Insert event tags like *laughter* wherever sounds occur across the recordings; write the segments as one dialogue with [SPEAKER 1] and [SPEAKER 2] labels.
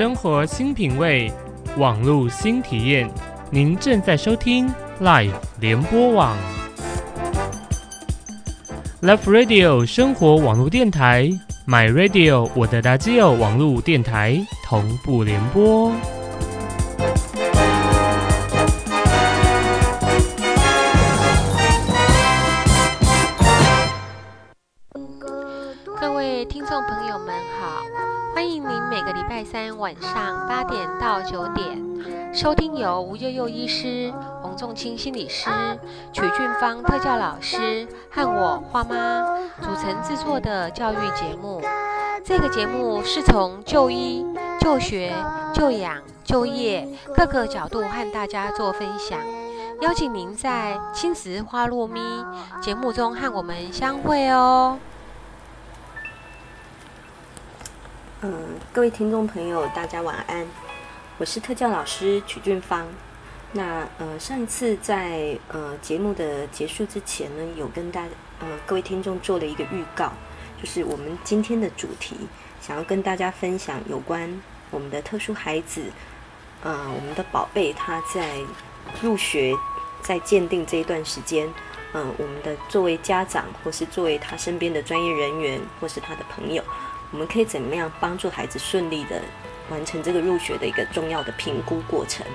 [SPEAKER 1] 生活新品味，网路新体验。您正在收听 Life 联播网，Live Radio 生活网路电台，My Radio 我的大基友网路电台同步联播。
[SPEAKER 2] 晚上八点到九点收听由吴幼幼医师、洪仲清心理师、曲俊芳特教老师和我花妈组成制作的教育节目。这个节目是从就医、就学、就养、就业各个角度和大家做分享，邀请您在亲子花落咪节目中和我们相会哦。
[SPEAKER 3] 嗯，各位听众朋友，大家晚安。我是特教老师曲俊芳。那呃，上一次在呃节目的结束之前呢，有跟大呃各位听众做了一个预告，就是我们今天的主题，想要跟大家分享有关我们的特殊孩子，呃，我们的宝贝他在入学在鉴定这一段时间，嗯，我们的作为家长或是作为他身边的专业人员或是他的朋友。我们可以怎么样帮助孩子顺利的完成这个入学的一个重要的评估过程？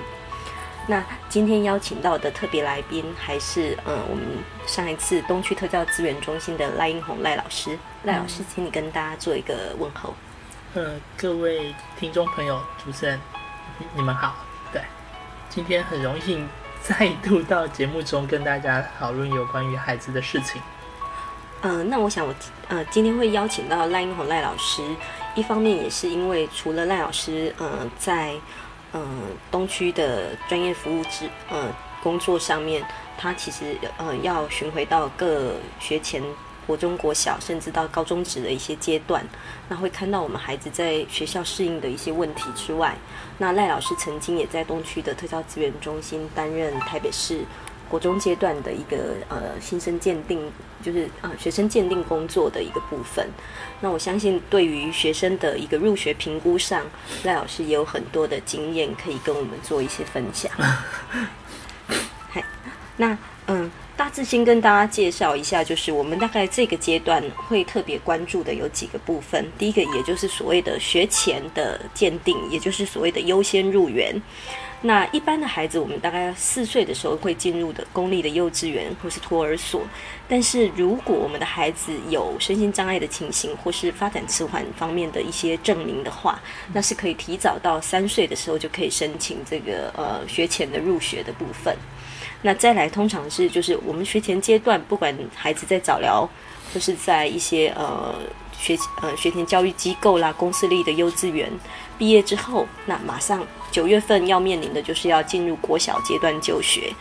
[SPEAKER 3] 那今天邀请到的特别来宾还是呃，我们上一次东区特教资源中心的赖英红赖老师。赖老师，请你跟大家做一个问候。
[SPEAKER 4] 呃，各位听众朋友，主持人，你们好。对，今天很荣幸再度到节目中跟大家讨论有关于孩子的事情。
[SPEAKER 3] 嗯，那我想我呃今天会邀请到赖英红赖老师，一方面也是因为除了赖老师呃在嗯东区的专业服务之呃工作上面，他其实呃要巡回到各学前国中国小，甚至到高中职的一些阶段，那会看到我们孩子在学校适应的一些问题之外，那赖老师曾经也在东区的特教资源中心担任台北市。国中阶段的一个呃新生鉴定，就是呃学生鉴定工作的一个部分。那我相信，对于学生的一个入学评估上，赖老师也有很多的经验可以跟我们做一些分享。*laughs* 嗨，那嗯，大致先跟大家介绍一下，就是我们大概这个阶段会特别关注的有几个部分。第一个，也就是所谓的学前的鉴定，也就是所谓的优先入园。那一般的孩子，我们大概四岁的时候会进入的公立的幼稚园或是托儿所。但是如果我们的孩子有身心障碍的情形，或是发展迟缓方面的一些证明的话，那是可以提早到三岁的时候就可以申请这个呃学前的入学的部分。那再来，通常是就是我们学前阶段，不管孩子在早疗或是在一些呃学呃学前教育机构啦、公私立的幼稚园。毕业之后，那马上九月份要面临的就是要进入国小阶段就学。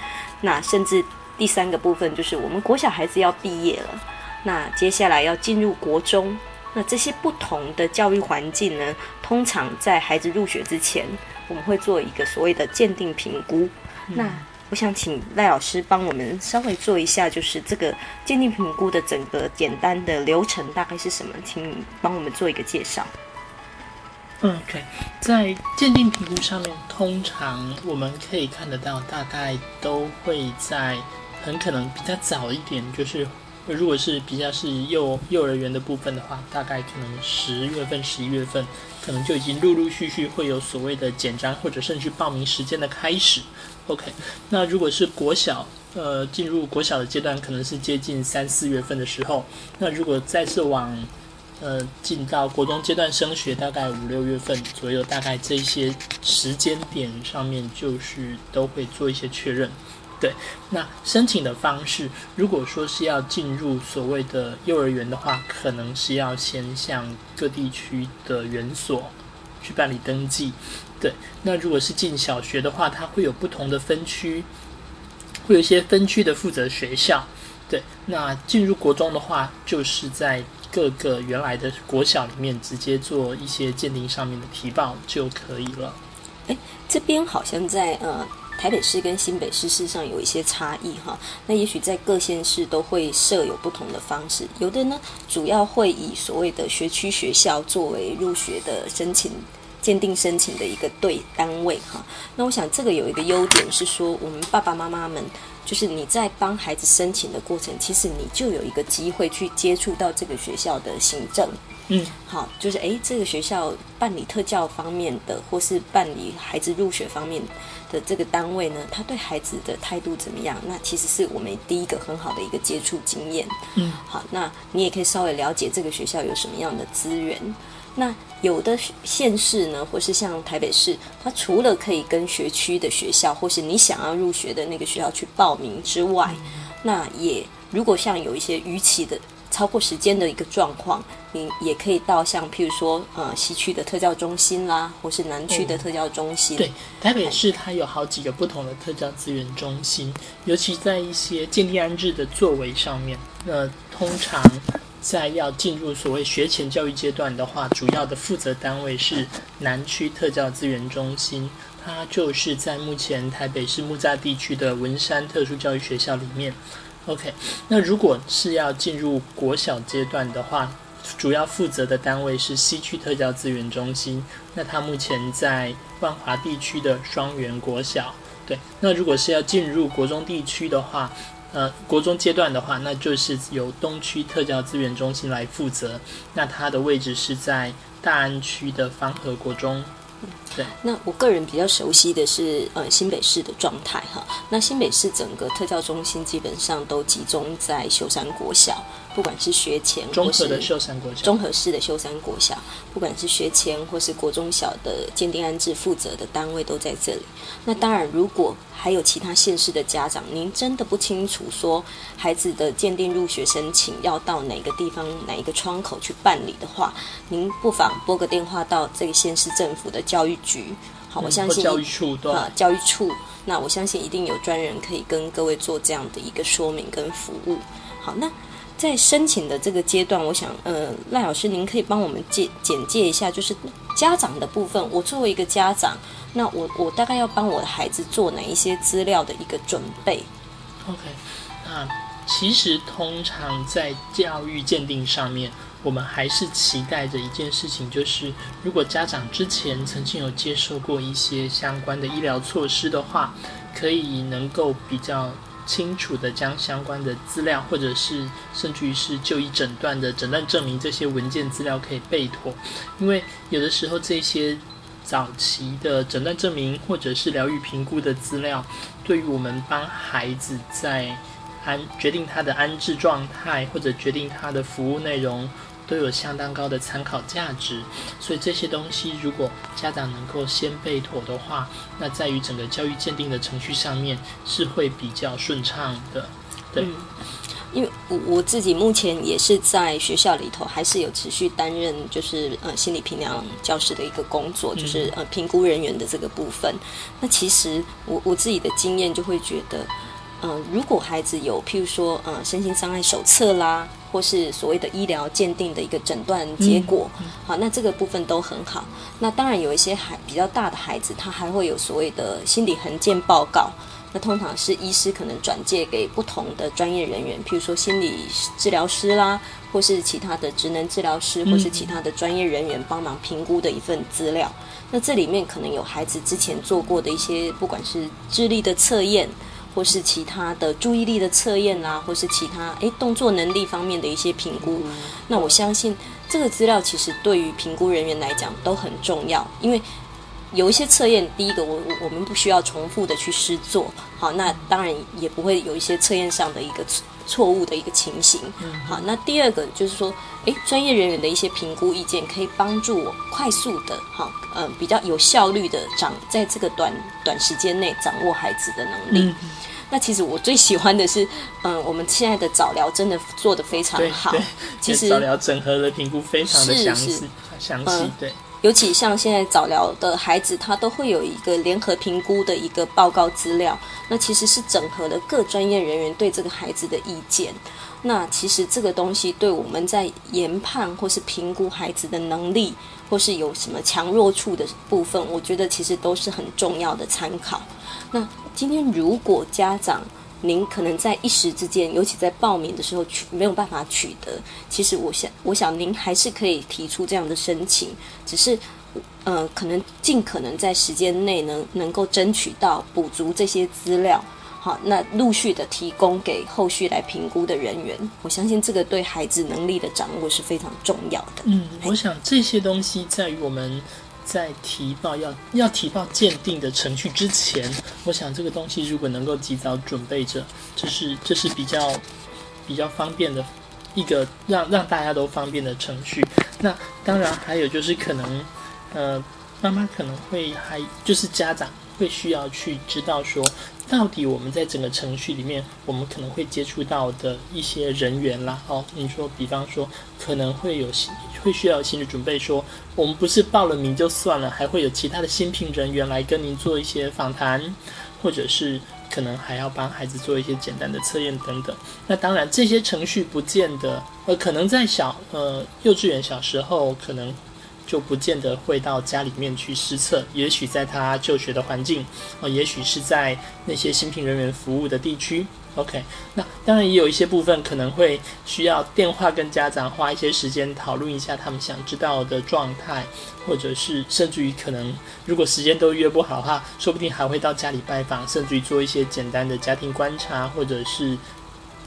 [SPEAKER 3] 那甚至第三个部分就是我们国小孩子要毕业了，那接下来要进入国中。那这些不同的教育环境呢，通常在孩子入学之前，我们会做一个所谓的鉴定评估。那我想请赖老师帮我们稍微做一下，就是这个鉴定评估的整个简单的流程大概是什么？请你帮我们做一个介绍。
[SPEAKER 4] OK，在鉴定评估上面，通常我们可以看得到，大概都会在很可能比较早一点，就是如果是比较是幼幼儿园的部分的话，大概可能十月份、十一月份，可能就已经陆陆续续会有所谓的简章或者甚至报名时间的开始。OK，那如果是国小，呃，进入国小的阶段，可能是接近三四月份的时候。那如果再次往呃，进到国中阶段升学，大概五六月份左右，大概这些时间点上面，就是都会做一些确认。对，那申请的方式，如果说是要进入所谓的幼儿园的话，可能是要先向各地区的园所去办理登记。对，那如果是进小学的话，它会有不同的分区，会有一些分区的负责学校。对，那进入国中的话，就是在。各个原来的国小里面，直接做一些鉴定上面的提报就可以了。
[SPEAKER 3] 哎，这边好像在呃台北市跟新北市市上有一些差异哈。那也许在各县市都会设有不同的方式，有的呢主要会以所谓的学区学校作为入学的申请鉴定申请的一个对单位哈。那我想这个有一个优点是说，我们爸爸妈妈们。就是你在帮孩子申请的过程，其实你就有一个机会去接触到这个学校的行政，
[SPEAKER 4] 嗯，
[SPEAKER 3] 好，就是诶，这个学校办理特教方面的，或是办理孩子入学方面的这个单位呢，他对孩子的态度怎么样？那其实是我们第一个很好的一个接触经验，
[SPEAKER 4] 嗯，
[SPEAKER 3] 好，那你也可以稍微了解这个学校有什么样的资源。那有的县市呢，或是像台北市，它除了可以跟学区的学校，或是你想要入学的那个学校去报名之外，那也如果像有一些逾期的超过时间的一个状况，你也可以到像譬如说呃西区的特教中心啦，或是南区的特教中心。
[SPEAKER 4] 对，台北市它有好几个不同的特教资源中心，尤其在一些建立安置的作为上面，那通常。在要进入所谓学前教育阶段的话，主要的负责单位是南区特教资源中心，它就是在目前台北市木栅地区的文山特殊教育学校里面。OK，那如果是要进入国小阶段的话，主要负责的单位是西区特教资源中心，那它目前在万华地区的双元国小。对，那如果是要进入国中地区的话，呃，国中阶段的话，那就是由东区特教资源中心来负责。那它的位置是在大安区的方和国中。对，
[SPEAKER 3] 那我个人比较熟悉的是呃新北市的状态哈。那新北市整个特教中心基本上都集中在秀山国小。不管是学前，
[SPEAKER 4] 综合的秀山国小，
[SPEAKER 3] 综合式的秀山国小，不管是学前或是国中小的鉴定安置负责的单位都在这里。那当然，如果还有其他县市的家长，您真的不清楚说孩子的鉴定入学申请要到哪个地方、哪一个窗口去办理的话，您不妨拨个电话到这个县市政府的教育局。好，我相信
[SPEAKER 4] 教育处
[SPEAKER 3] 啊，教育处，那我相信一定有专人可以跟各位做这样的一个说明跟服务。好，那。在申请的这个阶段，我想，呃，赖老师，您可以帮我们介简介一下，就是家长的部分。我作为一个家长，那我我大概要帮我的孩子做哪一些资料的一个准备
[SPEAKER 4] ？OK，那其实通常在教育鉴定上面，我们还是期待着一件事情，就是如果家长之前曾经有接受过一些相关的医疗措施的话，可以能够比较。清楚的将相关的资料，或者是甚至于是就医诊断的诊断证明这些文件资料可以备妥，因为有的时候这些早期的诊断证明或者是疗愈评估的资料，对于我们帮孩子在安决定他的安置状态或者决定他的服务内容。都有相当高的参考价值，所以这些东西如果家长能够先备妥的话，那在于整个教育鉴定的程序上面是会比较顺畅的。对，
[SPEAKER 3] 因为我我自己目前也是在学校里头，还是有持续担任就是呃心理评量教师的一个工作，就是呃评估人员的这个部分。那其实我我自己的经验就会觉得。嗯，如果孩子有譬如说，呃，身心障碍手册啦，或是所谓的医疗鉴定的一个诊断结果，好，那这个部分都很好。那当然有一些孩比较大的孩子，他还会有所谓的心理横件报告。那通常是医师可能转介给不同的专业人员，譬如说心理治疗师啦，或是其他的职能治疗师，或是其他的专业人员帮忙评估的一份资料。那这里面可能有孩子之前做过的一些，不管是智力的测验。或是其他的注意力的测验啦，或是其他诶动作能力方面的一些评估，那我相信这个资料其实对于评估人员来讲都很重要，因为有一些测验，第一个我我们不需要重复的去试做，好，那当然也不会有一些测验上的一个错误的一个情形，好，那第二个就是说，诶，专业人员的一些评估意见可以帮助我快速的，好，嗯，比较有效率的掌在这个短短时间内掌握孩子的能力。那其实我最喜欢的是，嗯，我们现在的早疗真的做的非常好。其实
[SPEAKER 4] 早疗整合的评估非常的详细，详细。对，
[SPEAKER 3] 尤其像现在早疗的孩子，他都会有一个联合评估的一个报告资料。那其实是整合了各专业人员对这个孩子的意见。那其实这个东西对我们在研判或是评估孩子的能力，或是有什么强弱处的部分，我觉得其实都是很重要的参考。那今天如果家长您可能在一时之间，尤其在报名的时候取没有办法取得，其实我想我想您还是可以提出这样的申请，只是呃，可能尽可能在时间内能能够争取到补足这些资料。好，那陆续的提供给后续来评估的人员，我相信这个对孩子能力的掌握是非常重要的。
[SPEAKER 4] 嗯，我想这些东西在于我们在提报要要提报鉴定的程序之前，我想这个东西如果能够及早准备着，这是这是比较比较方便的一个让让大家都方便的程序。那当然还有就是可能呃，妈妈可能会还就是家长会需要去知道说。到底我们在整个程序里面，我们可能会接触到的一些人员啦，哦，你说，比方说，可能会有会需要心理准备，说我们不是报了名就算了，还会有其他的新聘人员来跟您做一些访谈，或者是可能还要帮孩子做一些简单的测验等等。那当然，这些程序不见得，呃，可能在小呃幼稚园小时候可能。就不见得会到家里面去施测，也许在他就学的环境，哦，也许是在那些新聘人员服务的地区。OK，那当然也有一些部分可能会需要电话跟家长花一些时间讨论一下他们想知道的状态，或者是甚至于可能如果时间都约不好的话，说不定还会到家里拜访，甚至于做一些简单的家庭观察，或者是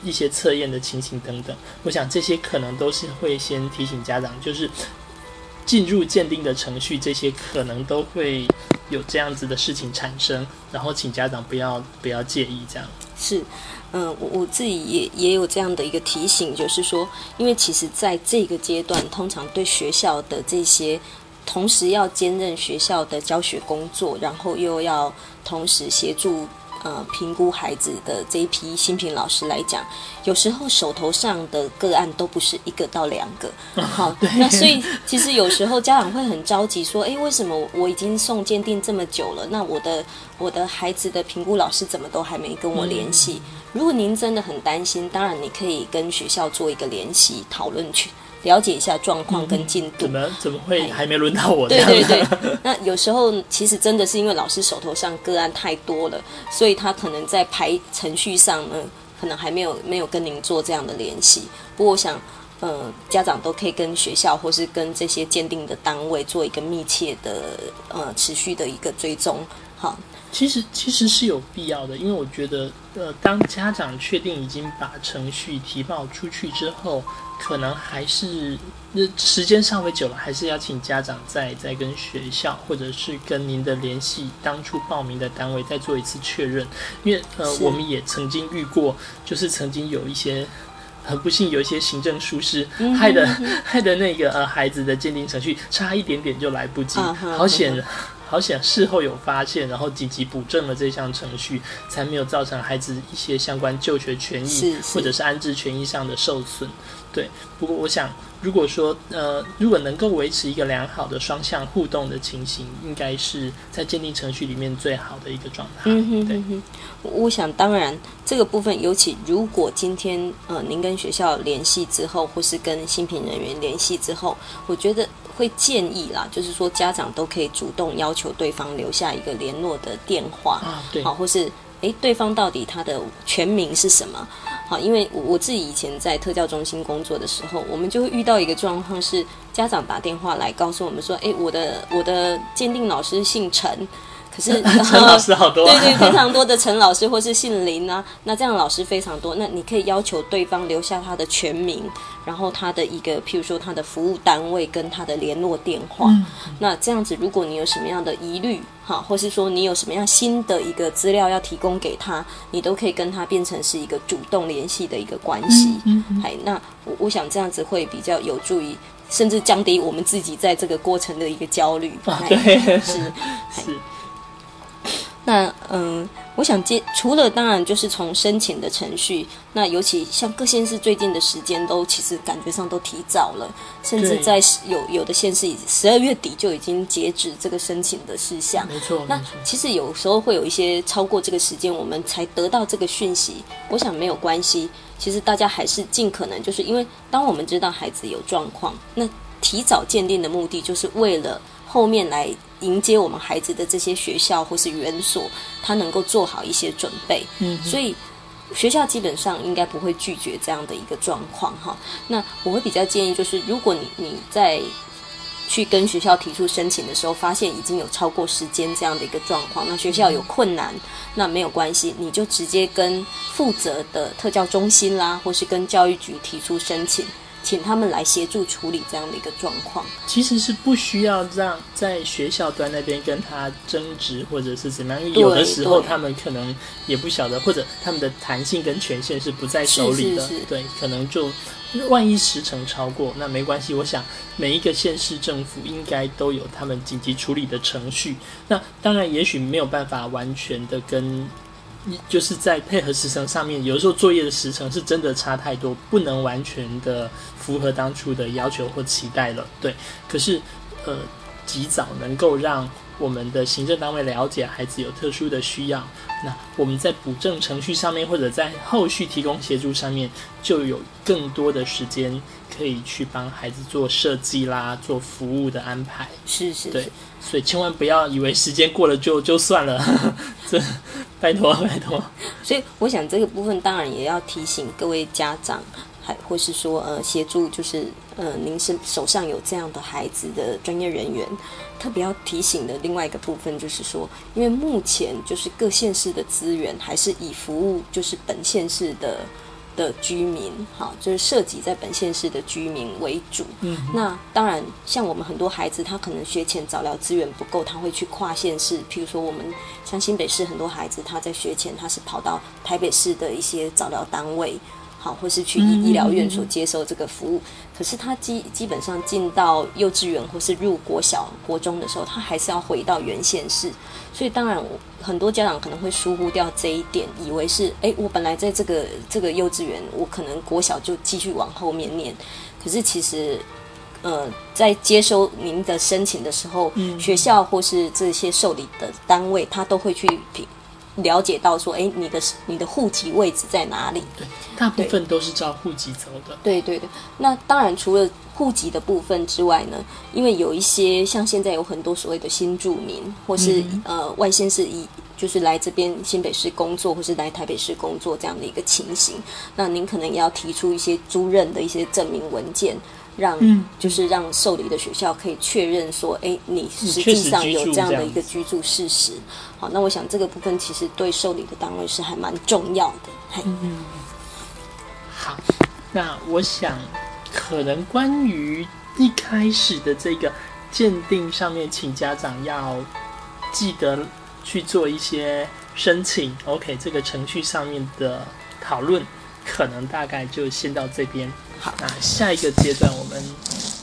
[SPEAKER 4] 一些测验的情形等等。我想这些可能都是会先提醒家长，就是。进入鉴定的程序，这些可能都会有这样子的事情产生，然后请家长不要不要介意这样。
[SPEAKER 3] 是，嗯，我我自己也也有这样的一个提醒，就是说，因为其实在这个阶段，通常对学校的这些同时要兼任学校的教学工作，然后又要同时协助。呃，评估孩子的这一批新品老师来讲，有时候手头上的个案都不是一个到两个，好，那所以其实有时候家长会很着急，说，哎，为什么我已经送鉴定这么久了，那我的我的孩子的评估老师怎么都还没跟我联系？如果您真的很担心，当然你可以跟学校做一个联系讨论去。了解一下状况跟进度，
[SPEAKER 4] 怎么怎么会还没轮到我？
[SPEAKER 3] 对对对，*laughs* 那有时候其实真的是因为老师手头上个案太多了，所以他可能在排程序上呢，可能还没有没有跟您做这样的联系。不过我想，呃，家长都可以跟学校或是跟这些鉴定的单位做一个密切的呃持续的一个追踪，好。
[SPEAKER 4] 其实其实是有必要的，因为我觉得，呃，当家长确定已经把程序提报出去之后，可能还是那时间稍微久了，还是要请家长再再跟学校或者是跟您的联系当初报名的单位再做一次确认，因为呃，我们也曾经遇过，就是曾经有一些很不幸，有一些行政疏失，害的害的那个呃孩子的鉴定程序差一点点就来不及，好险。好险，事后有发现，然后紧急补正了这项程序，才没有造成孩子一些相关就学权益或者是安置权益上的受损。对，不过我想，如果说呃，如果能够维持一个良好的双向互动的情形，应该是在鉴定程序里面最好的一个状态。嗯哼，对。
[SPEAKER 3] 我想，当然这个部分，尤其如果今天呃，您跟学校联系之后，或是跟新品人员联系之后，我觉得。会建议啦，就是说家长都可以主动要求对方留下一个联络的电话，啊、对好，或是诶，对方到底他的全名是什么？好，因为我自己以前在特教中心工作的时候，我们就会遇到一个状况是，家长打电话来告诉我们说，诶，我的我的鉴定老师姓陈。是 *laughs*
[SPEAKER 4] 陈老师好多，*laughs*
[SPEAKER 3] 对对，非常多的陈老师或是姓林啊，*laughs* 那这样老师非常多。那你可以要求对方留下他的全名，然后他的一个，譬如说他的服务单位跟他的联络电话。那这样子，如果你有什么样的疑虑，哈，或是说你有什么样新的一个资料要提供给他，你都可以跟他变成是一个主动联系的一个关系。嗯，哎，那我我想这样子会比较有助于，甚至降低我们自己在这个过程的一个焦虑。
[SPEAKER 4] 对，是是。
[SPEAKER 3] 那嗯，我想接除了当然就是从申请的程序，那尤其像各县市最近的时间都其实感觉上都提早了，甚至在有有的县市已十二月底就已经截止这个申请的事项。
[SPEAKER 4] 没错，
[SPEAKER 3] 那其实有时候会有一些超过这个时间，我们才得到这个讯息。我想没有关系，其实大家还是尽可能就是因为当我们知道孩子有状况，那提早鉴定的目的就是为了后面来。迎接我们孩子的这些学校或是园所，他能够做好一些准备，嗯，所以学校基本上应该不会拒绝这样的一个状况哈。那我会比较建议，就是如果你你在去跟学校提出申请的时候，发现已经有超过时间这样的一个状况，那学校有困难，那没有关系，你就直接跟负责的特教中心啦，或是跟教育局提出申请。请他们来协助处理这样的一个状况，
[SPEAKER 4] 其实是不需要让在学校端那边跟他争执或者是怎么样，因为有的时候他们可能也不晓得，或者他们的弹性跟权限是不在手里的，对，可能就万一时程超过，那没关系。我想每一个县市政府应该都有他们紧急处理的程序，那当然也许没有办法完全的跟。就是在配合时程上面，有的时候作业的时程是真的差太多，不能完全的符合当初的要求或期待了。对，可是呃，及早能够让我们的行政单位了解孩子有特殊的需要，那我们在补正程序上面或者在后续提供协助上面，就有更多的时间可以去帮孩子做设计啦，做服务的安排。
[SPEAKER 3] 是是，
[SPEAKER 4] 对。所以千万不要以为时间过了就就算了，*laughs* 这拜托拜托。
[SPEAKER 3] 所以我想这个部分当然也要提醒各位家长，还或是说呃协助，就是呃您是手上有这样的孩子的专业人员，特别要提醒的另外一个部分就是说，因为目前就是各县市的资源还是以服务就是本县市的。的居民，哈，就是涉及在本县市的居民为主。嗯，那当然，像我们很多孩子，他可能学前早疗资源不够，他会去跨县市。譬如说，我们像新北市很多孩子，他在学前他是跑到台北市的一些早疗单位。好，或是去医医疗院所接受这个服务，可是他基基本上进到幼稚园或是入国小、国中的时候，他还是要回到原县市。所以当然，很多家长可能会疏忽掉这一点，以为是哎，我本来在这个这个幼稚园，我可能国小就继续往后面念。可是其实，呃，在接收您的申请的时候，学校或是这些受理的单位，他都会去评。了解到说，哎，你的你的户籍位置在哪里？
[SPEAKER 4] 对，大部分都是照户籍走的。
[SPEAKER 3] 对对对，那当然除了户籍的部分之外呢，因为有一些像现在有很多所谓的新住民，或是呃外县市以就是来这边新北市工作，或是来台北市工作这样的一个情形，那您可能也要提出一些租任的一些证明文件。让就是让受理的学校可以确认说，哎，你实际上有这样的一个居住事实。好，那我想这个部分其实对受理的单位是还蛮重要的。嗯，
[SPEAKER 4] 好，那我想可能关于一开始的这个鉴定上面，请家长要记得去做一些申请。OK，这个程序上面的讨论，可能大概就先到这边。好，那下一个阶段，我们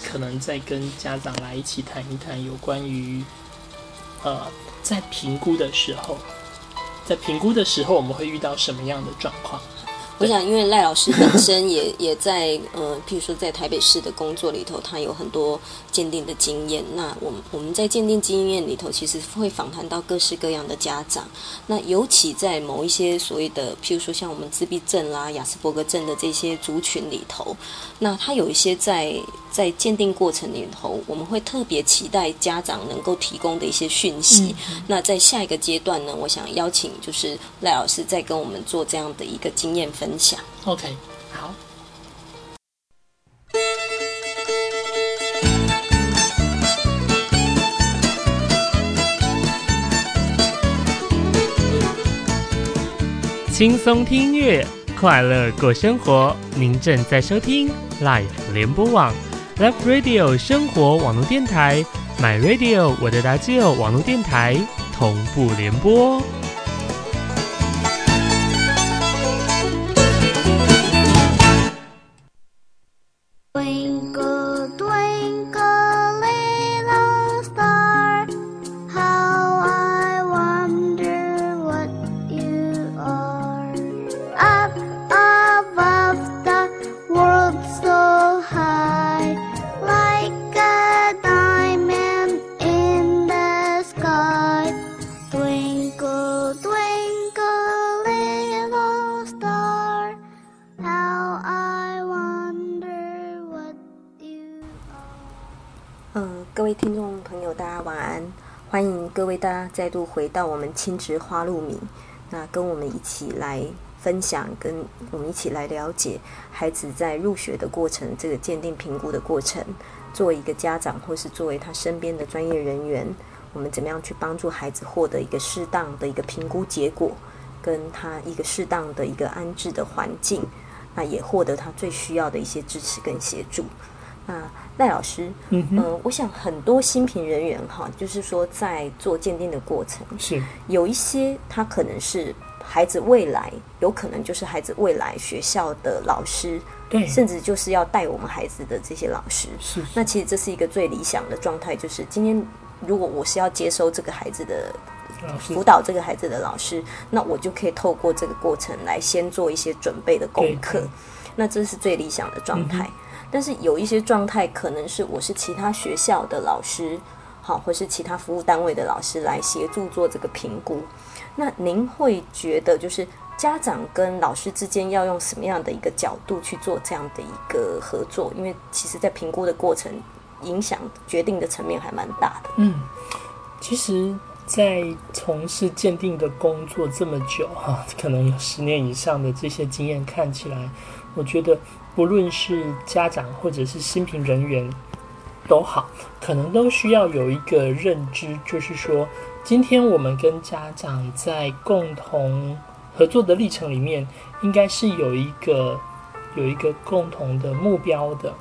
[SPEAKER 4] 可能再跟家长来一起谈一谈有关于，呃，在评估的时候，在评估的时候，我们会遇到什么样的状况？
[SPEAKER 3] 我想，因为赖老师本身也 *laughs* 也在呃，譬如说在台北市的工作里头，他有很多鉴定的经验。那我们我们在鉴定经验里头，其实会访谈到各式各样的家长。那尤其在某一些所谓的，譬如说像我们自闭症啦、雅斯伯格症的这些族群里头，那他有一些在在鉴定过程里头，我们会特别期待家长能够提供的一些讯息。那在下一个阶段呢，我想邀请就是赖老师再跟我们做这样的一个经验分。分享
[SPEAKER 4] ，OK，好。
[SPEAKER 1] 轻松听音乐，快乐过生活。您正在收听 Life 联播网，Life Radio 生活网络电台，My Radio 我的大基友网络电台同步联播。
[SPEAKER 3] 再度回到我们亲职花露米，那跟我们一起来分享，跟我们一起来了解孩子在入学的过程，这个鉴定评估的过程，作为一个家长，或是作为他身边的专业人员，我们怎么样去帮助孩子获得一个适当的一个评估结果，跟他一个适当的一个安置的环境，那也获得他最需要的一些支持跟协助。那赖老师，
[SPEAKER 4] 嗯
[SPEAKER 3] 我想很多新品人员哈，就是说在做鉴定的过程，
[SPEAKER 4] 是。
[SPEAKER 3] 有一些他可能是孩子未来，有可能就是孩子未来学校的老师，
[SPEAKER 4] 对，
[SPEAKER 3] 甚至就是要带我们孩子的这些老师。
[SPEAKER 4] 是。
[SPEAKER 3] 那其实这是一个最理想的状态，就是今天如果我是要接收这个孩子的辅导这个孩子的老师，那我就可以透过这个过程来先做一些准备的功课那这是最理想的状态。
[SPEAKER 4] 嗯
[SPEAKER 3] 但是有一些状态可能是我是其他学校的老师，好，或是其他服务单位的老师来协助做这个评估。那您会觉得就是家长跟老师之间要用什么样的一个角度去做这样的一个合作？因为其实在评估的过程，影响决定的层面还蛮大的。
[SPEAKER 4] 嗯，其实，在从事鉴定的工作这么久哈、可能有十年以上的这些经验，看起来，我觉得不论是家长或者是新评人员都好，可能都需要有一个认知，就是说，今天我们跟家长在共同合作的历程里面，应该是有一个有一个共同的目标的，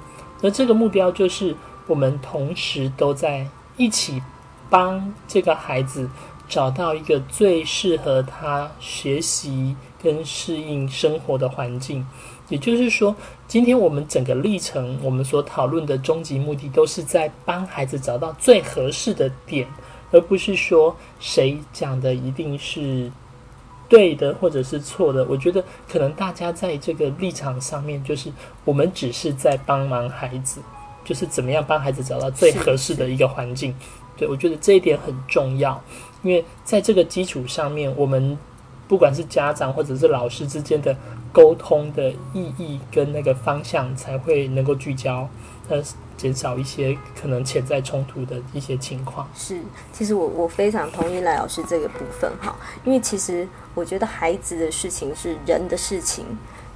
[SPEAKER 4] 而这个目标就是我们同时都在一起帮这个孩子找到一个最适合他学习跟适应生活的环境。也就是说，今天我们整个历程，我们所讨论的终极目的，都是在帮孩子找到最合适的点，而不是说谁讲的一定是对的或者是错的。我觉得可能大家在这个立场上面，就是我们只是在帮忙孩子，就是怎么样帮孩子找到最合适的一个环境。对我觉得这一点很重要，因为在这个基础上面，我们不管是家长或者是老师之间的沟通的意义跟那个方向，才会能够聚焦，呃，减少一些可能潜在冲突的一些情况。
[SPEAKER 3] 是，其实我我非常同意赖老师这个部分哈，因为其实我觉得孩子的事情是人的事情，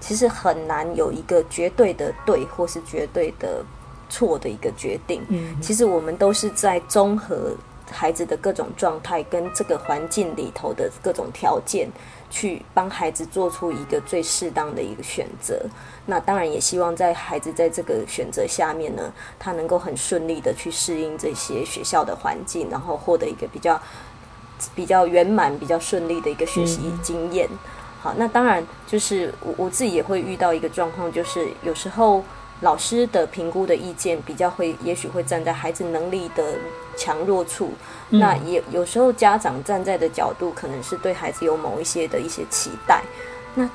[SPEAKER 3] 其实很难有一个绝对的对或是绝对的错的一个决定。
[SPEAKER 4] 嗯
[SPEAKER 3] 其实我们都是在综合孩子的各种状态跟这个环境里头的各种条件，去帮孩子做出一个最适当的一个选择。那当然也希望在孩子在这个选择下面呢，他能够很顺利的去适应这些学校的环境，然后获得一个比较比较圆满、比较顺利的一个学习经验。好，那当然就是我我自己也会遇到一个状况，就是有时候老师的评估的意见比较会，也许会站在孩子能力的强弱处。那也有时候家长站在的角度，可能是对孩子有某一些的一些期待。那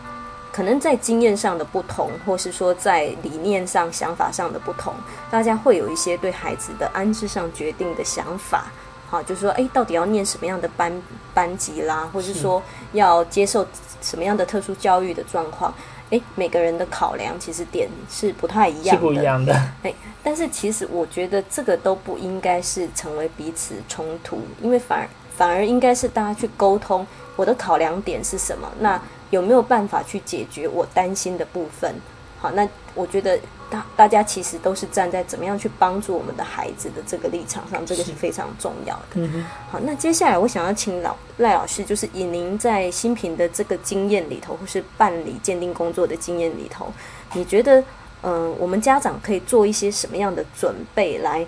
[SPEAKER 3] 可能在经验上的不同，或是说在理念上、想法上的不同，大家会有一些对孩子的安置上决定的想法。好，就是说，哎，到底要念什么样的班班级啦，或是说要接受什么样的特殊教育的状况？哎，每个人的考量其实点是不太一样的。
[SPEAKER 4] 是不一样的。
[SPEAKER 3] 哎，但是其实我觉得这个都不应该是成为彼此冲突，因为反而反而应该是大家去沟通，我的考量点是什么？那有没有办法去解决我担心的部分？好，那我觉得大大家其实都是站在怎么样去帮助我们的孩子的这个立场上，这个是非常重要的。
[SPEAKER 4] 嗯哼，
[SPEAKER 3] 好，那接下来我想要请老赖老师，就是以您在新平的这个经验里头，或是办理鉴定工作的经验里头，你觉得，嗯、我们家长可以做一些什么样的准备来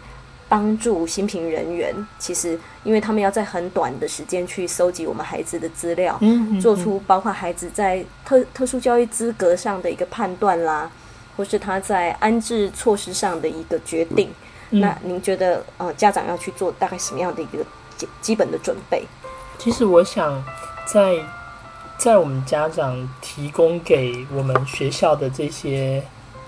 [SPEAKER 3] 帮助新平人员？其实，因为他们要在很短的时间去搜集我们孩子的资料，
[SPEAKER 4] 嗯
[SPEAKER 3] 做出包括孩子在特特殊教育资格上的一个判断啦，或是他在安置措施上的一个决定。
[SPEAKER 4] 嗯
[SPEAKER 3] 那您觉得，呃，家长要去做大概什么样的一个基基本的准备？
[SPEAKER 4] 其实我想在在我们家长提供给我们学校的这些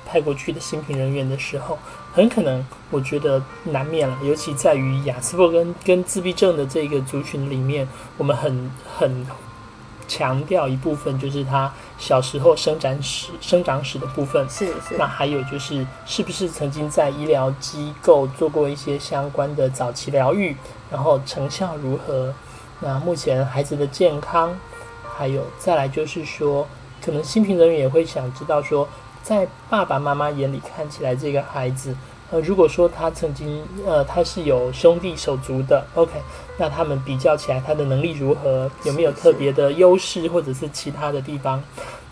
[SPEAKER 4] 派过去的新评人员的时候，很可能我觉得难免了，尤其在于雅斯伯跟跟自闭症的这个族群里面，我们很很强调一部分就是他小时候生长史生长史的部分，
[SPEAKER 3] 是是
[SPEAKER 4] 那还有就是，是不是曾经在医疗机构做过一些相关的早期疗愈，然后成效如何？那目前孩子的健康，还有再来就是说，可能新评人员也会想知道说，在爸爸妈妈眼里看起来，这个孩子呃，如果说他曾经呃他是有兄弟手足的，OK，那他们比较起来，他的能力如何？有没有特别的优势，或者是其他的地方？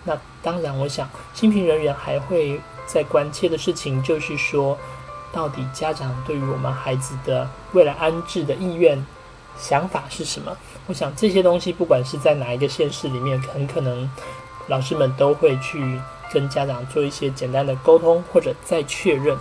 [SPEAKER 4] 那当然，我想新评人员还会在关切的事情，就是说，到底家长对于我们孩子的未来安置的意愿、想法是什么？我想这些东西，不管是在哪一个县市里面，很可能老师们都会去跟家长做一些简单的沟通，或者再确认。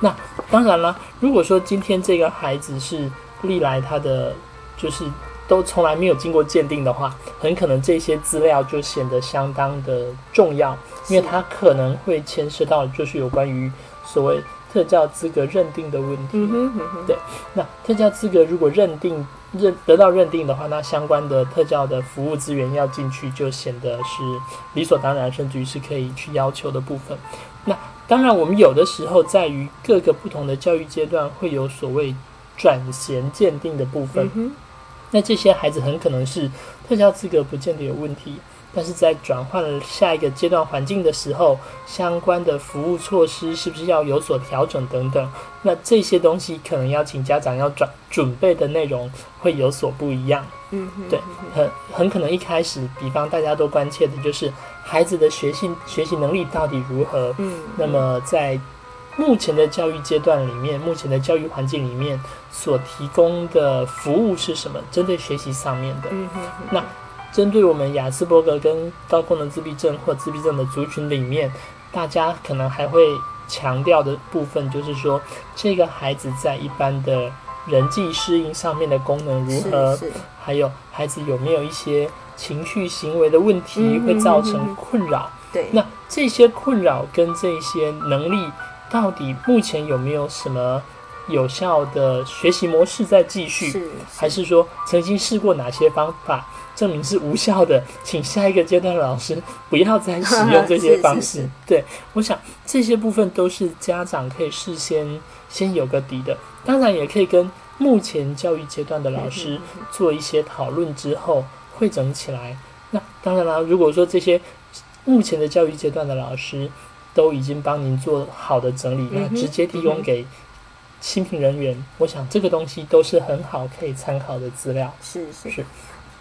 [SPEAKER 4] 那当然了，如果说今天这个孩子是历来他的就是都从来没有经过鉴定的话，很可能这些资料就显得相当的重要，因为它可能会牵涉到就是有关于所谓特教资格认定的问题。
[SPEAKER 3] 嗯哼嗯哼，
[SPEAKER 4] 对，那特教资格如果认定认得到认定的话，那相关的特教的服务资源要进去，就显得是理所当然，甚至于是可以去要求的部分。那当然，我们有的时候在于各个不同的教育阶段会有所谓转衔鉴定的部分。
[SPEAKER 3] 嗯，
[SPEAKER 4] 那这些孩子很可能是特教资格不见得有问题，但是在转换了下一个阶段环境的时候，相关的服务措施是不是要有所调整等等？那这些东西可能要请家长要转准备的内容会有所不一样。
[SPEAKER 3] 嗯哼，
[SPEAKER 4] 对，很很可能一开始，比方大家都关切的就是孩子的学习学习能力到底如何。
[SPEAKER 3] 嗯，
[SPEAKER 4] 那么在目前的教育阶段里面，目前的教育环境里面所提供的服务是什么？针对学习上面的。
[SPEAKER 3] 嗯哼，
[SPEAKER 4] 那针对我们雅斯伯格跟高功能自闭症或自闭症的族群里面，大家可能还会强调的部分，就是说这个孩子在一般的人际适应上面的功能如何，还有孩子有没有一些情绪行为的问题
[SPEAKER 3] 嗯
[SPEAKER 4] 会造成困扰。
[SPEAKER 3] 对，
[SPEAKER 4] 那这些困扰跟这些能力，到底目前有没有什么有效的学习模式在继续？
[SPEAKER 3] 是
[SPEAKER 4] 还是说曾经试过哪些方法证明是无效的？请下一个阶段的老师不要再使用这些方式。*laughs* 对，我想这些部分都是家长可以事先先有个底的，当然也可以跟目前教育阶段的老师做一些讨论之后汇整起来。那当然了，如果说这些目前的教育阶段的老师都已经帮您做好的整理，那
[SPEAKER 3] 嗯
[SPEAKER 4] 直接提供给新评人员，我想这个东西都是很好可以参考的资料。
[SPEAKER 3] 是是
[SPEAKER 4] 是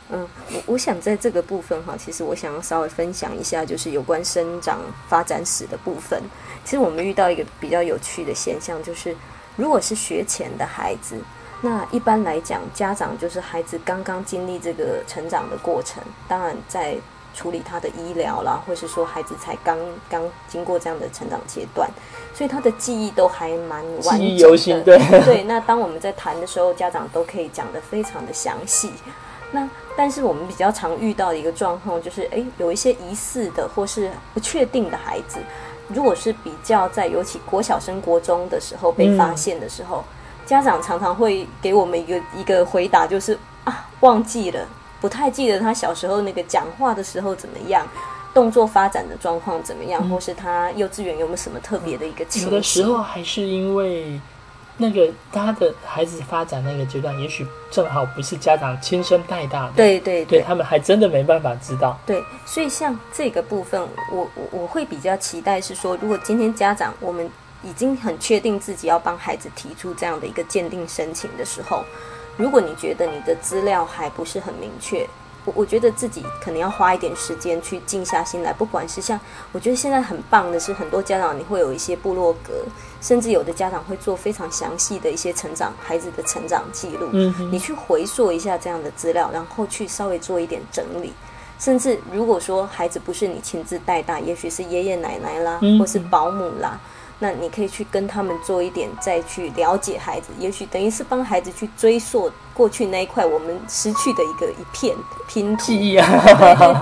[SPEAKER 3] 嗯，我我想在这个部分哈，其实我想要稍微分享一下，就是有关生长发展史的部分。其实我们遇到一个比较有趣的现象，就是如果是学前的孩子，那一般来讲，家长就是孩子刚刚经历这个成长的过程，当然在处理他的医疗啦，或是说孩子才刚刚经过这样的成长阶段，所以他的记忆都还蛮完
[SPEAKER 4] 记忆
[SPEAKER 3] 整的。
[SPEAKER 4] 犹新，对，*laughs*
[SPEAKER 3] 对，那当我们在谈的时候，家长都可以讲得非常的详细。那但是我们比较常遇到的一个状况就是，诶，有一些疑似的或是不确定的孩子，如果是比较在尤其国小升国中的时候被发现的时候，家长常常会给我们一个一个回答，就是啊，忘记了，不太记得他小时候那个讲话的时候怎么样。动作发展的状况怎么样，或是他幼稚园有没有什么特别的一个情
[SPEAKER 4] 有？的时候还是因为那个他的孩子发展那个阶段，也许正好不是家长亲身带大的，
[SPEAKER 3] 对对
[SPEAKER 4] 对他们还真的没办法知道。
[SPEAKER 3] 对，所以像这个部分，我我我会比较期待是说，如果今天家长我们已经很确定自己要帮孩子提出这样的一个鉴定申请的时候，如果你觉得你的资料还不是很明确，我我觉得自己可能要花一点时间去静下心来，不管是像我觉得现在很棒的是，很多家长你会有一些部落格，甚至有的家长会做非常详细的一些成长孩子的成长记录，
[SPEAKER 4] 嗯
[SPEAKER 3] 你去回溯一下这样的资料，然后去稍微做一点整理。甚至如果说孩子不是你亲自带大，也许是爷爷奶奶啦，
[SPEAKER 4] 嗯
[SPEAKER 3] 或是保姆啦，那你可以去跟他们做一点，再去了解孩子，也许等于是帮孩子去追溯过去那一块我们失去的一个一片拼图。
[SPEAKER 4] 记忆啊，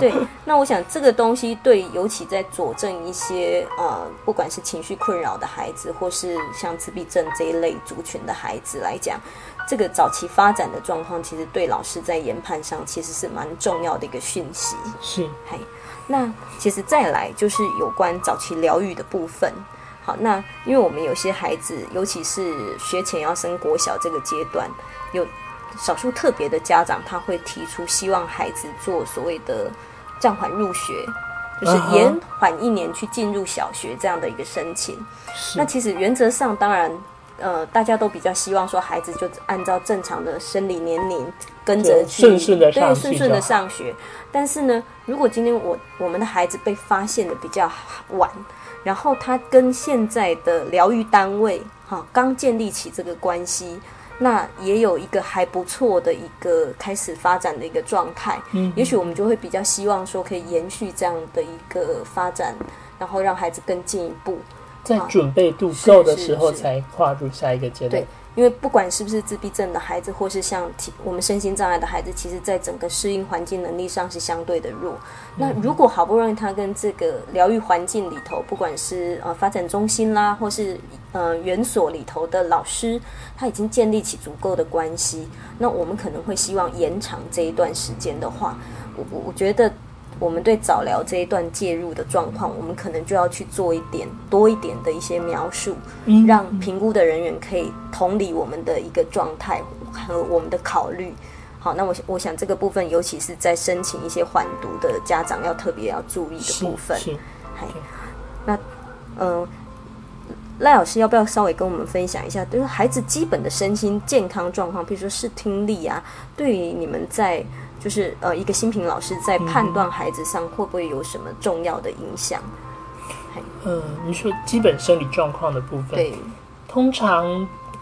[SPEAKER 3] 对对对，*laughs* 那我想这个东西对，尤其在佐证一些呃，不管是情绪困扰的孩子，或是像自闭症这一类族群的孩子来讲，这个早期发展的状况，其实对老师在研判上其实是蛮重要的一个讯息。
[SPEAKER 4] 是
[SPEAKER 3] 嘿，那其实再来就是有关早期疗愈的部分。好，那因为我们有些孩子，尤其是学前要升国小这个阶段，有少数特别的家长，他会提出希望孩子做所谓的暂缓入学，就是延缓一年去进入小学这样的一个申请。
[SPEAKER 4] 是
[SPEAKER 3] 那其实原则上，当然呃，大家都比较希望说孩子就按照正常的生理年龄跟着去
[SPEAKER 4] 顺顺地上
[SPEAKER 3] 对，顺顺的上学。但是呢，如果今天我我们的孩子被发现的比较晚，然后他跟现在的疗愈单位哈刚建立起这个关系，那也有一个还不错的一个开始发展的一个状态。
[SPEAKER 4] 嗯
[SPEAKER 3] 也许我们就会比较希望说可以延续这样的一个发展，然后让孩子更进一步。
[SPEAKER 4] 在准备度够的
[SPEAKER 3] 是
[SPEAKER 4] 时候才跨入下一个阶段
[SPEAKER 3] 对。因为不管是不是自闭症的孩子，或是像体我们身心障碍的孩子，其实在整个适应环境能力上是相对的弱。那如果好不容易他跟这个疗愈环境里头，不管是呃发展中心啦，或是呃园所里头的老师，他已经建立起足够的关系，那我们可能会希望延长这一段时间的话，我我我觉得。我们对早疗这一段介入的状况，我们可能就要去做一点多一点的一些描述，
[SPEAKER 4] 嗯
[SPEAKER 3] 让评估的人员可以同理我们的一个状态和我们的考虑。好，那我我想这个部分，尤其是在申请一些缓读的家长，要特别要注意的部分。
[SPEAKER 4] 是
[SPEAKER 3] 嗨，那嗯、呃赖老师要不要稍微跟我们分享一下，就是孩子基本的身心健康状况，比如说视听力啊，对于你们在就是呃一个新品老师在判断孩子上会不会有什么重要的影响？
[SPEAKER 4] 嗯，你说基本生理状况的部分，
[SPEAKER 3] 对，
[SPEAKER 4] 通常，